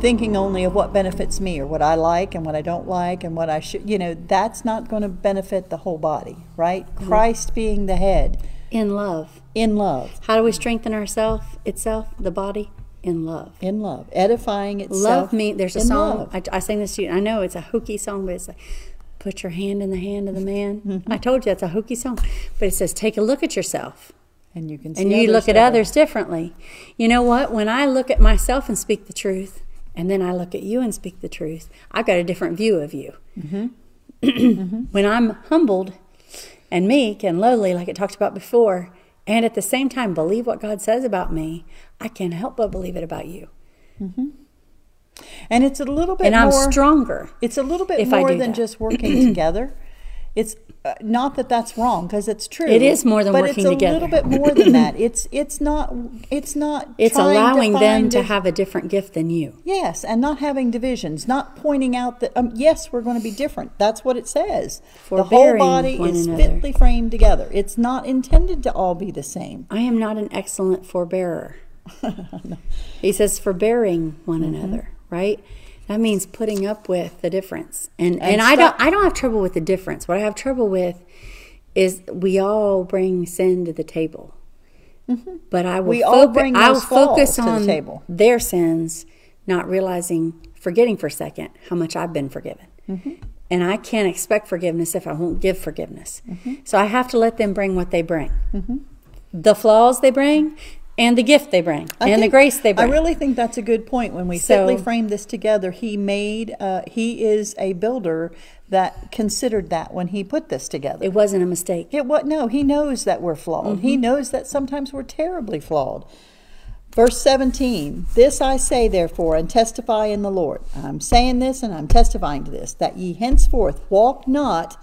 Thinking only of what benefits me or what I like and what I don't like and what I should, you know, that's not going to benefit the whole body, right? Mm-hmm. Christ being the head In love. in love, How do we strengthen ourselves, itself, the body? In love. in love, edifying itself. Love me. There's a song. I, I sing this to you. I know it's a hokey song, but it's like, put your hand in the hand of the man. Mm-hmm. I told you that's a hokey song, but it says, take a look at yourself. And you can see And you look at others differently. You know what? When I look at myself and speak the truth, and then I look at you and speak the truth, I've got a different view of you. Mm-hmm. when I'm humbled and meek and lowly, like it talked about before, and at the same time believe what God says about me, I can't help but believe it about you. And it's a little bit And I'm more stronger. It's a little bit more than that. just working together. It's uh, not that that's wrong because it's true. It is more than but working it's a together. little bit more than that. It's it's not it's not. It's allowing to them to have a different gift than you. Yes, and not having divisions, not pointing out that um, yes, we're going to be different. That's what it says. the whole body is another. fitly framed together. It's not intended to all be the same. I am not an excellent forbearer. He says forbearing one Mm-hmm. another, right? That means putting up with the difference. And and, And I don't I don't have trouble with the difference. What I have trouble with is we all bring sin to the table. But I will, Mm-hmm. We all bring I will those flaws focus to the table. their sins, not realizing, forgetting for a second how much I've been forgiven. Mm-hmm. And I can't expect forgiveness if I won't give forgiveness. Mm-hmm. So I have to let them bring what they bring. The flaws they bring, and the gift they bring I and the grace they bring. I really think that's a good point. When we So- fitly framed this together, he made, uh, he is a builder that considered that when he put this together. it wasn't a mistake. It what? No, he knows that we're flawed. Mm-hmm. He knows that sometimes we're terribly flawed. Verse 17, this I say therefore and testify in the Lord. I'm saying this and I'm testifying to this, that ye henceforth walk not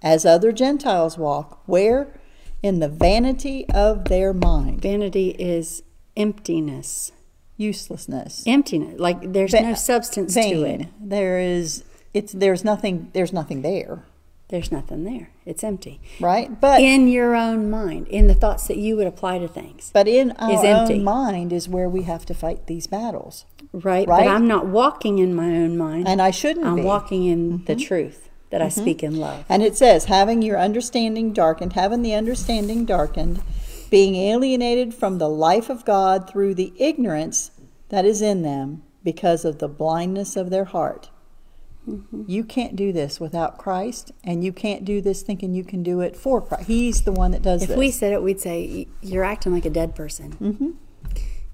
as other Gentiles walk, where? In the vanity of their mind. Vanity is emptiness. Uselessness. Emptiness. Like there's Va- no substance to it. There is it's there's nothing there's nothing there. There's nothing there. It's empty. Right? But in your own mind, in the thoughts that you would apply to things. but in our empty. own mind is where we have to fight these battles. Right? Right? But I'm not walking in my own mind. And I shouldn't I'm be. Mm-hmm. walking in the truth that I speak in love. And it says, having your understanding darkened, having the understanding darkened, being alienated from the life of God through the ignorance that is in them because of the blindness of their heart. You can't do this without Christ, and you can't do this thinking you can do it for Christ. He's the one that does If this. we said it, we'd say, You're acting like a dead person. Mm-hmm.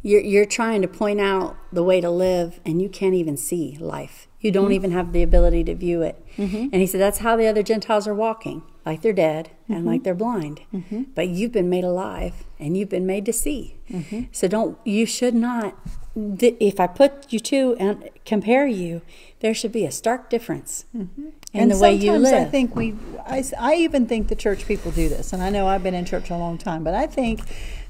You're, you're trying to point out the way to live, and you can't even see life. You don't Mm-hmm. even have the ability to view it. And he said, That's how the other Gentiles are walking, like they're dead and Mm-hmm. like they're blind. But you've been made alive, and you've been made to see. Mm-hmm. So don't, you should not, if I put you two and compare you, there should be a stark difference in Mm-hmm. and the way you sometimes live. I think we, I, I even think the church people do this, and I know I've been in church a long time, but I think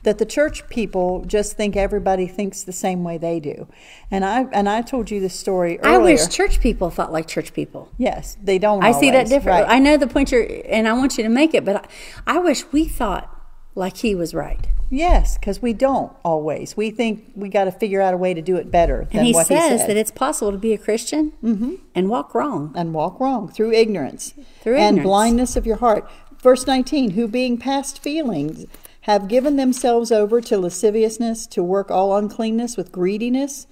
that the church people just think everybody thinks the same way they do, and I and I told you this story earlier. I wish church people thought like church people. yes, they don't. I see that always, different. right. I know the point you're, and I want you to make it, but I, I wish we thought like he was right. Yes, because we don't always. We think we got to figure out a way to do it better than And he what says he said. that it's possible to be a Christian mm-hmm. and walk wrong. and walk wrong through ignorance Through and ignorance. blindness of your heart. Verse 19, who being past feelings have given themselves over to lasciviousness, to work all uncleanness with greediness.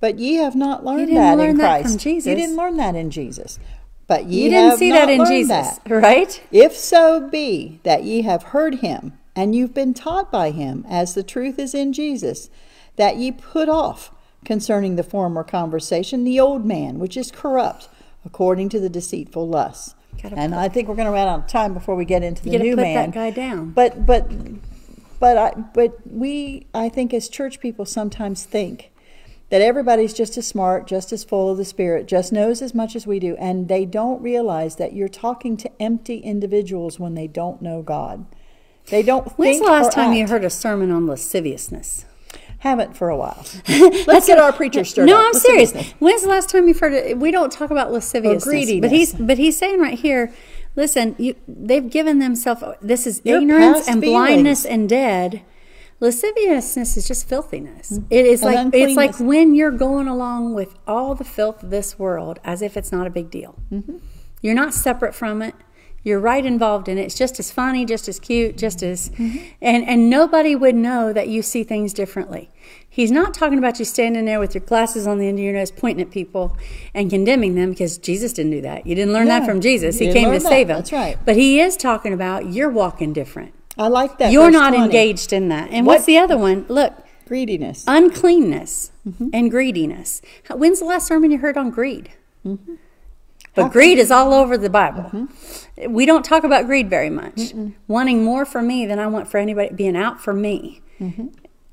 But ye have not learned that learn in that Christ. Jesus. You didn't learn that in Jesus. But ye You didn't have see not that in Jesus, that. right? If so be that ye have heard him, and you've been taught by him, as the truth is in Jesus, that ye put off concerning the former conversation the old man, which is corrupt, according to the deceitful lusts. And I think we're going to run out of time before we get into the gotta new put man. that guy down. But but but I but we I think as church people sometimes think that everybody's just as smart, just as full of the spirit, just knows as much as we do, and they don't realize that you're talking to empty individuals when they don't know God. They don't When's think the last time you heard a sermon on lasciviousness? Haven't for a while. Let's get our preacher stirred No, up. I'm serious. When's the last time you've heard it? We don't talk about lasciviousness, but greediness. he's but he's saying right here. Listen, you, they've given themselves. This is Your ignorance and feelings. blindness and dead. Lasciviousness is just filthiness. It is Mm-hmm. And like it's like when you're going along with all the filth of this world as if it's not a big deal. Mm-hmm. You're not separate from it. You're right involved in it. It's just as funny, just as cute, just as, Mm-hmm. and and nobody would know that you see things differently. He's not talking about you standing there with your glasses on the end of your nose, pointing at people and condemning them because Jesus didn't do that. You didn't learn that from Jesus. you He came to that. save him. That's right. But he is talking about you're walking different. I like that. You're not 20. engaged in that. And What- what's the other one? Look, Greediness. uncleanness Mm-hmm. and greediness. When's the last sermon you heard on greed? Mm-hmm. But greed is all over the Bible. Mm-hmm. We don't talk about greed very much. Wanting more for me than I want for anybody, being out for me. Mm-hmm.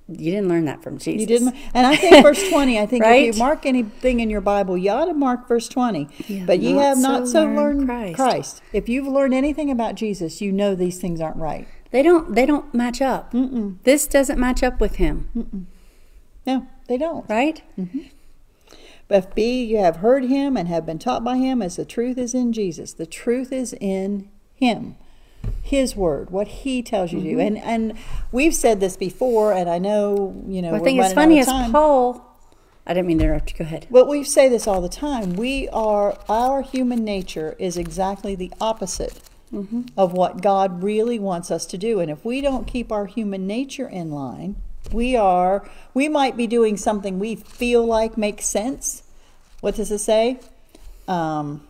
You didn't learn that from Jesus. You didn't, and I think verse twenty. I think if you mark anything in your Bible, you ought to mark verse twenty. You but you have not so so learned learned Christ. Christ. If you've learned anything about Jesus, you know these things aren't right. They don't. They don't match up. This doesn't match up with him, No, they don't. right? Mm-hmm. But if be, you have heard him and have been taught by him, as the truth is in Jesus. The truth is in him, his word, what he tells you to Mm-hmm. do. And and we've said this before, and I know you know. I think it's funny as. Paul. I didn't mean to interrupt you. Go ahead. But we say this all the time. We are our human nature is exactly the opposite Mm-hmm. of what God really wants us to do. And if we don't keep our human nature in line, we are we might be doing something we feel like makes sense. What does it say? Um,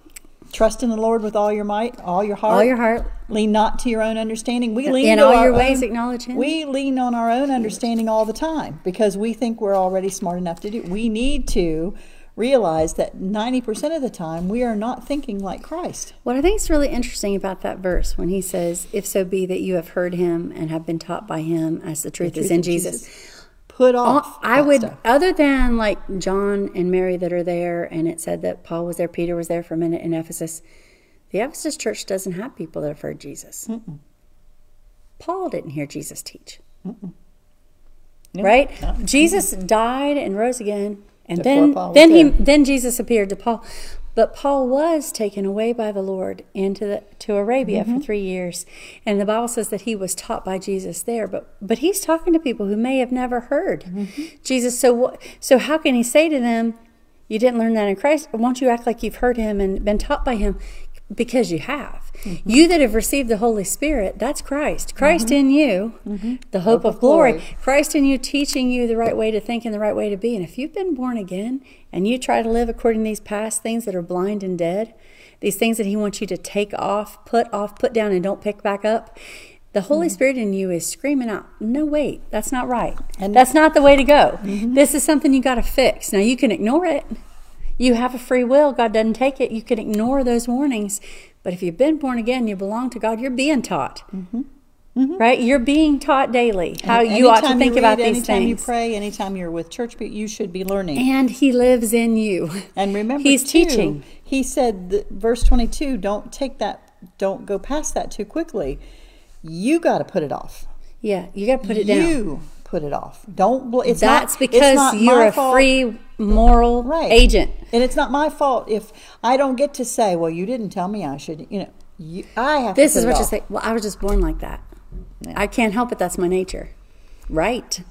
Trust in the Lord with all your might, all your heart. All your heart. Lean not to your own understanding. We lean In all our your ways own- acknowledge Him. We lean on our own understanding all the time because we think we're already smart enough to do. We need to realize that 90% of the time we are not thinking like Christ. What I think is really interesting about that verse when he says, If so be that you have heard him and have been taught by him as the truth, is truth in of Jesus. Put All- off. I would, stuff. other than like John and Mary that are there, and it said that Paul was there, Peter was there for a minute in Ephesus. The Ephesus church doesn't have people that have heard Jesus. Paul didn't hear Jesus teach. No, right? no. Jesus died and rose again, and Before then then he then Jesus appeared to Paul. But Paul was taken away by the Lord into the to Arabia Mm-hmm. for three years, and the Bible says that he was taught by Jesus there. But but he's talking to people who may have never heard Mm-hmm. Jesus. So what? So how can he say to them, "You didn't learn that in Christ"? Won't you act like you've heard him and been taught by him? Because you have. Mm-hmm. You that have received the Holy Spirit, that's Christ. Christ in you, the hope, Mm-hmm. of of glory. glory. Christ in you teaching you the right way to think and the right way to be. And if you've been born again and you try to live according to these past things that are blind and dead, these things that He wants you to take off, put off, put down, and don't pick back up, the Holy Spirit in you is screaming out, No, wait, that's not right. And- that's not the way to go. This is something you got to fix. Now, you can ignore it. You have a free will. God doesn't take it. You can ignore those warnings. But if you've been born again, you belong to God, you're being taught. Mm-hmm. Mm-hmm. Right? You're being taught daily how And you ought to think read, about these anytime things. you pray, anytime you're with church people, you should be learning. And he lives in you. And remember, he's too, teaching. He said, verse 22, don't take that, don't go past that too quickly. You got to put it off. Yeah, you got to put it down. You put it off. Don't. Bl- it's That's not, it's because not you're a fault. free moral right. agent. and it's not my fault if I don't get to say, "Well, you didn't tell me I should." You know, you, I have. This to is what you say. Well, I was just born like that. I can't help it. That's my nature. Right.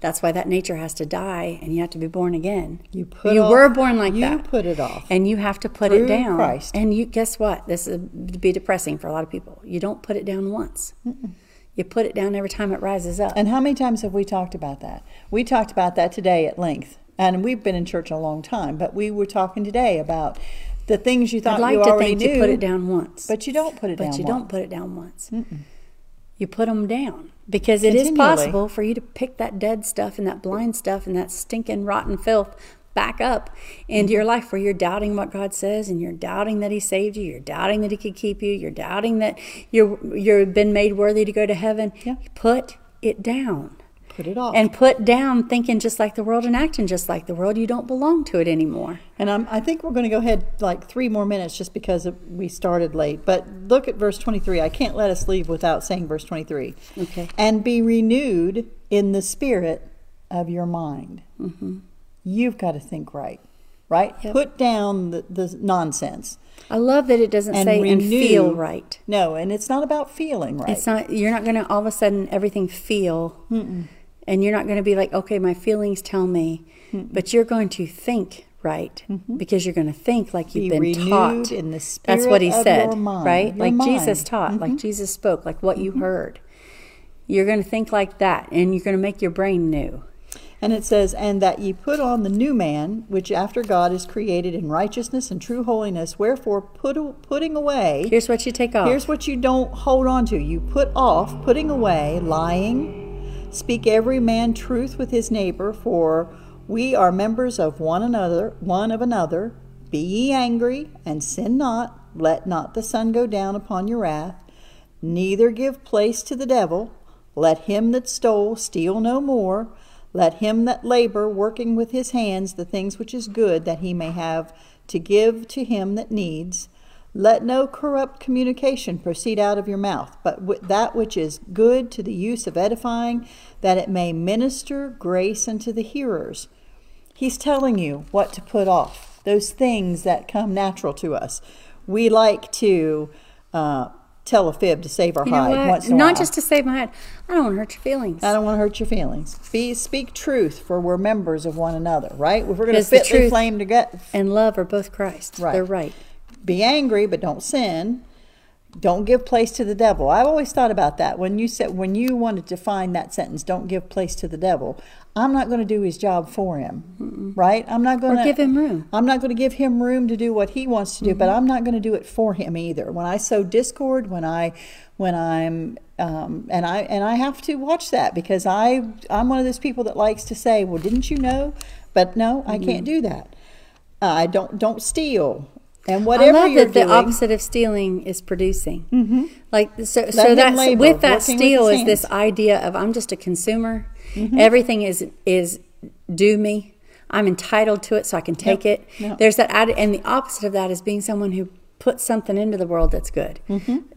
That's why that nature has to die, and you have to be born again. You put you off- were born like you that. You put it off. and you have to put Through it down. Christ. And you guess what? This would be depressing for a lot of people. You don't put it down once. You put it down every time it rises up. And how many times have we talked about that? We talked about that today at length. And we've been in church a long time, but we were talking today about the things you thought I'd like you to already think knew. you put it down once. But you don't put it but down. But you don't once. put it down once. You put them down because it is possible for you to pick that dead stuff and that blind stuff and that stinking rotten filth back up into your life where you're doubting what God says and you're doubting that he saved you, you're doubting that he could keep you, you're doubting that you're you've been made worthy to go to heaven. Yeah. Put it down. Put it off. And put down thinking just like the world and acting just like the world. You don't belong to it anymore. And I'm, I think we're going to go ahead like three more minutes just because we started late. But look at verse 23. I can't let us leave without saying verse 23. Okay. And be renewed in the spirit of your mind. Mm-hmm. You've got to think right, right? Yep. Put down the, the nonsense. I love that it doesn't And say and feel right. No, and it's not about feeling right. It's not. You're not going to all of a sudden everything feel, and you're not going to be like, okay, my feelings tell me, but you're going to think right because you're going to think like you've Be been taught. in the spirit That's what he said, right? your like Jesus mind. Mm-hmm. taught, like Jesus spoke, like what you heard. You're going to think like that, and you're going to make your brain new. And it says, And that ye put on the new man, which after God is created in righteousness and true holiness. Wherefore, put, putting away. Here's what you take off. Here's what you don't hold on to. You put off, putting away, lying. Speak every man truth with his neighbor, for we are members of one another, one of another. Be ye angry, and sin not. Let not the sun go down upon your wrath. Neither give place to the devil. Let him that stole steal no more. Let him that labor, working with his hands the things which is good, that he may have to give to him that needs. Let no corrupt communication proceed out of your mouth, but that which is good to the use of edifying, that it may minister grace unto the hearers. He's telling you what to put off, those things that come natural to us. We like to uh, tell a fib to save our You hide what? once in a Not just to save my head. I don't want to hurt your feelings. I don't want to hurt your feelings. Be speak truth, for we're members of one another, right? If we're going to Because the truth- flame together, and love are both Christ. Right. They're right. be angry, but don't sin. Don't give place to the devil. I've always thought about that when you said when you wanted to find that sentence, don't give place to the devil. I'm not going to do his job for him, right? I'm not going to give him room. I'm not going to give him room to do what he wants to do, but I'm not going to do it for him either. When I sow discord, when I when I'm um, and I and I have to watch that because I I'm one of those people that likes to say, well, didn't you know? But no, I can't do that. Uh, I don't don't steal. And I love you're that the opposite of stealing is producing. Mm-hmm. Like so, so him that's labor, with that working with steal is this. Mm-hmm. idea of I'm just a consumer. Everything is is due me. I'm entitled to it, so I can take Yep, it. yep. There's that, and the opposite of that is being someone who puts something into the world that's good.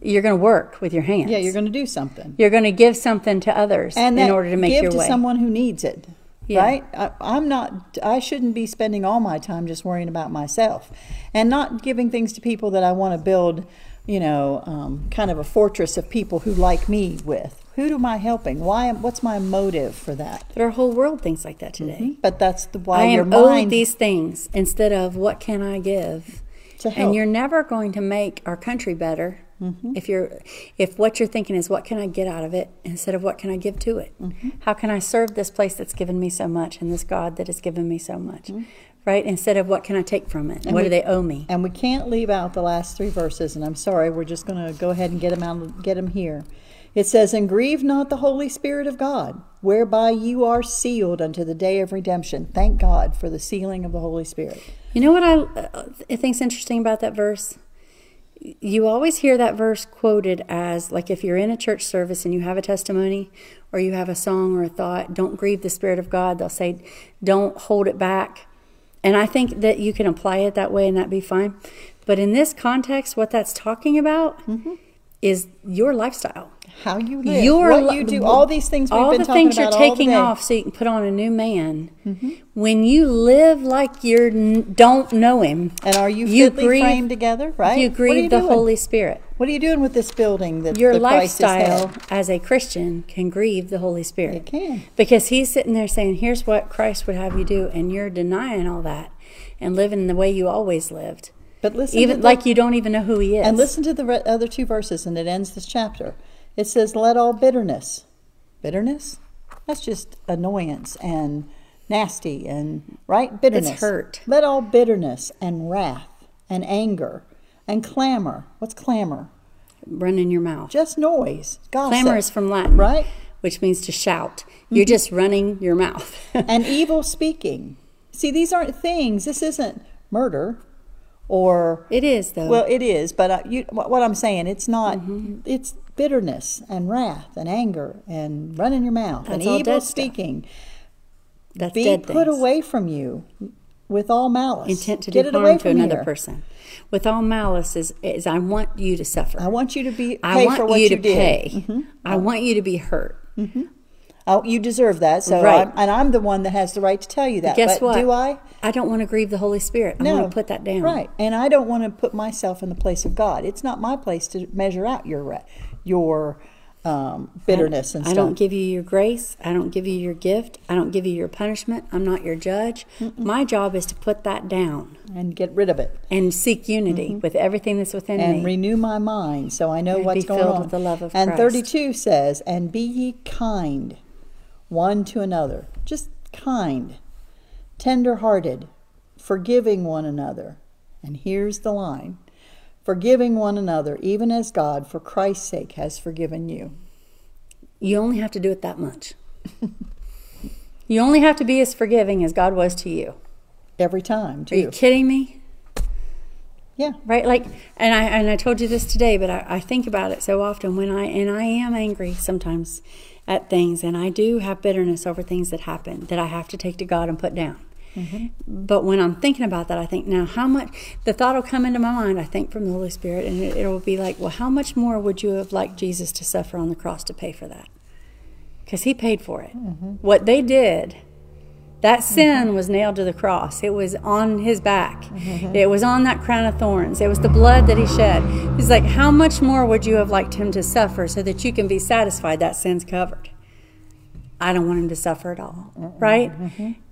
You're going to work with your hands. Mm-hmm. yeah, you're going to do something. You're going to give something to others and in order to make give your to way. someone who needs it Yeah. right I, i'm not i shouldn't be spending all my time just worrying about myself and not giving things to people that i want to build you know um, kind of a fortress of people who like me with who am i helping why am what's my motive for that but our whole world thinks like that today. but that's the why I your am owed mind these things instead of what can I give. To help. And you're never going to make our country better Mm-hmm. if you're if what you're thinking is what can I get out of it instead of what can I give to it. Mm-hmm. How can I serve this place that's given me so much and this God that has given me so much, Mm-hmm. right? Instead of what can I take from it? And what we- do they owe me? And we can't leave out the last three verses, and I'm sorry, we're just going to go ahead and get them out, get them here. It says, "And grieve not the Holy Spirit of God, whereby you are sealed unto the day of redemption." Thank God for the sealing of the Holy Spirit. You know what I, uh, I think's interesting about that verse? You always hear that verse quoted as like if you're in a church service and you have a testimony or you have a song or a thought, don't grieve the Spirit of God. They'll say, don't hold it back. And I think that you can apply it that way and that'd be fine. But in this context, what that's talking about mm-hmm. is your lifestyle. How you live, what you do, all these things we've all been the talking things you're taking. Mm-hmm. off so you can put on a new man. When you live like you don't know him, And are you, You grieve- framed together? Right? you are you grieve the doing? Holy Spirit. What are you doing with this building that Your lifestyle as a Christian can grieve the Holy Spirit. It can. Because he's sitting there saying, Here's what Christ would have you do, and you're denying all that and living the way you always lived. But listen, Even the, like you don't even know who he is. and listen to the re- other two verses, and it ends this chapter. It says, "Let all bitterness, bitterness, that's just annoyance and nasty and right bitterness, hurt. Let all bitterness and wrath and anger and clamor. What's clamor? run in your mouth. Just noise, gossip. Clamor is from Latin, right? Which means to shout. You're just running your mouth. and evil speaking. See, these aren't things. This isn't murder, or it is though. well, it is. But uh, you, what what I'm saying, it's not. Mm-hmm. It's bitterness and wrath and anger and running your mouth and That's all evil speaking. That's Be put things. away from you with all malice. Intent to Get do it harm to another here. person. With all malice is, is I want you to suffer. I want you to be pay I want for what you you, to did. Mm-hmm. pay. I want you to be hurt. Oh, you deserve that. So, Right. I'm, and I'm the one that has the right to tell you that. Guess but what? Do I? I don't want to grieve the Holy Spirit. I want to put that down. Right, and I don't want to put myself in the place of God. It's not my place to measure out your your um, bitterness and stuff. I don't give you your grace. I don't give you your gift. I don't give you your punishment. I'm not your judge. My job is to put that down and get rid of it and seek unity with everything that's within Mm-hmm. and renew my mind so I know And what's be going on. with the love of and Christ. 32 says, "And be ye kind one to another, just kind, tender-hearted, forgiving one another." And here's the line: forgiving one another, even as God, for Christ's sake, has forgiven you. you only have to do it that much. you only have to be as forgiving as God was to you. Every time, too. Are you kidding me? Yeah. right like and i and i told you this today but I, I think about it so often when i and i am angry sometimes at things and i do have bitterness over things that happen that i have to take to god and put down Mm-hmm. but when i'm thinking about that i think now how much the thought will come into my mind i think from the holy spirit and it, it'll be like well how much more would you have liked jesus to suffer on the cross to pay for that because he paid for it mm-hmm. what they did that mm-hmm. sin was nailed to the cross. It was on his back. It was on that crown of thorns. It was the blood that he shed. He's like, How much more would you have liked him to suffer so that you can be satisfied that sin's covered? I don't want him to suffer at all, right?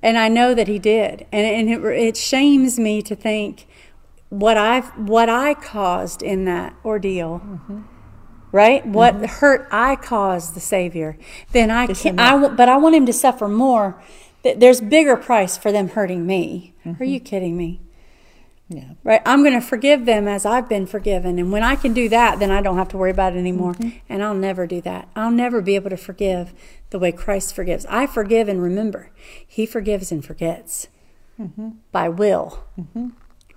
And I know that he did. And, and it, it shames me to think what I've what I caused in that ordeal. Mm-hmm. Right? What hurt I caused the Savior. Then I It's can I but I want him to suffer more. Th- There's bigger price for them hurting me. Mm-hmm. Are you kidding me? Yeah. Right? I'm going to forgive them as I've been forgiven. And when I can do that, then I don't have to worry about it anymore. Mm-hmm. And I'll never do that. I'll never be able to forgive the way Christ forgives. I forgive and remember. He forgives and forgets Mm-hmm. by will.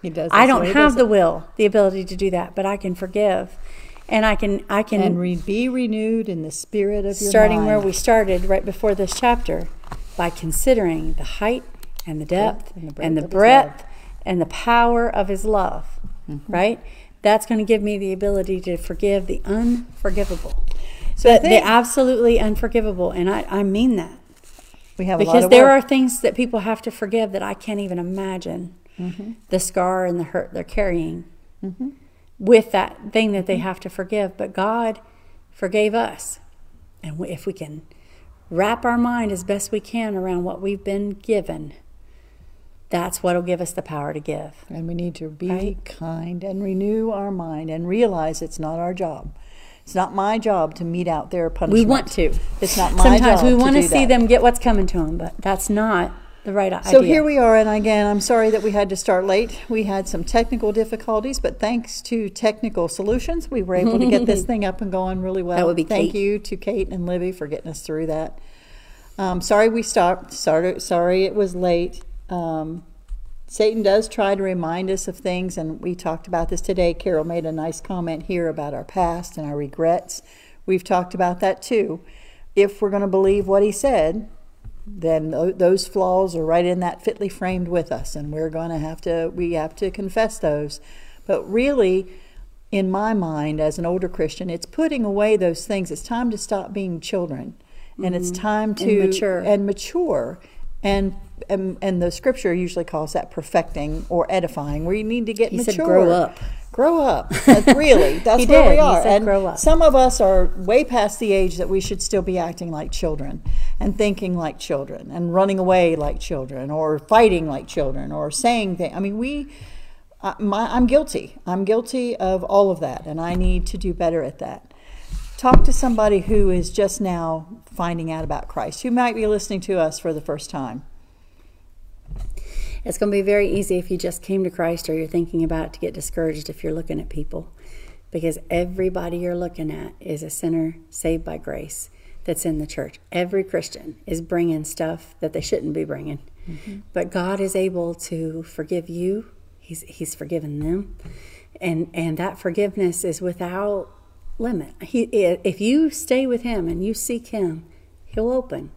He does. I don't have the will, the ability to do that, but I can forgive. And I can I can and re- be renewed in the spirit of your starting where we started right before this chapter by considering the height and the depth and the and the breadth of his breadth and the power of his love Mm-hmm. right that's going to give me the ability to forgive the unforgivable So the, absolutely unforgivable and I, I mean that we have a lot because there work. are things that people have to forgive that i can't even imagine Mm-hmm. the scar and the hurt they're carrying with that thing that they Mm-hmm. have to forgive but god forgave us and if we can wrap our mind as best we can around what we've been given that's what will give us the power to give And we need to be Right? kind and renew our mind and realize it's not our job. It's not my job to mete out their punishment. we want to It's not my sometimes job Sometimes we want to do see that. them get what's coming to them but that's not the right idea So here we are, and again, I'm sorry that we had to start late. We had some technical difficulties, but thanks to Technical Solutions, we were able to get this thing up and going really well. That would be Thank Kate. you to Kate and Libby for getting us through that. Um, sorry we stopped. Sorry, sorry it was late. Um, Satan does try to remind us of things, and we talked about this today. Carol made a nice comment here about our past and our regrets. We've talked about that too. If we're going to believe what he said, then those flaws are right in that fitly framed with us, and we're going to have to we have to confess those. But really, in my mind, as an older Christian, it's putting away those things. It's time to stop being children, and it's time to Mm-hmm. mature. and mature. And, and and the scripture usually calls that perfecting or edifying, where you need to get He mature. said, "Grow up." Grow up. That's really, that's He where did. we are. said, and "Grow up." some of us are way past the age that we should still be acting like children and thinking like children and running away like children or fighting like children or saying things. I mean, we. I, my, I'm guilty. I'm guilty of all of that, and I need to do better at that. Talk to somebody who is just now finding out about Christ, who might be listening to us for the first time. It's going to be very easy if you just came to Christ or you're thinking about it to get discouraged if you're looking at people. Because everybody you're looking at is a sinner saved by grace that's in the church. Every Christian is bringing stuff that they shouldn't be bringing. Mm-hmm. But God is able to forgive you. He's he's forgiven them. And and that forgiveness is without limit. He if you stay with him and you seek him, he'll open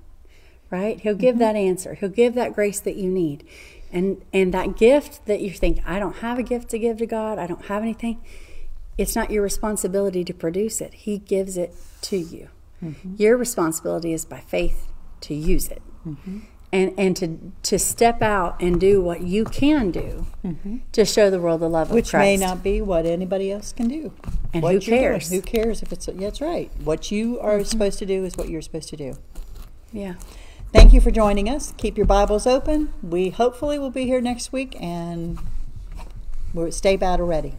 right he'll give mm-hmm. that answer he'll give that grace that you need and and that gift that you think i don't have a gift to give to god i don't have anything it's not your responsibility to produce it he gives it to you mm-hmm. your responsibility is by faith to use it mm-hmm. and and to to step out and do what you can do mm-hmm. to show the world the love of Christ. Which may not be what anybody else can do. And What who you're doing. cares? Who cares if it's? Yeah, that's right. What you are supposed to do is what you're supposed to do. yeah Thank you for joining us. Keep your Bibles open. We hopefully will be here next week, and we'll stay battle ready.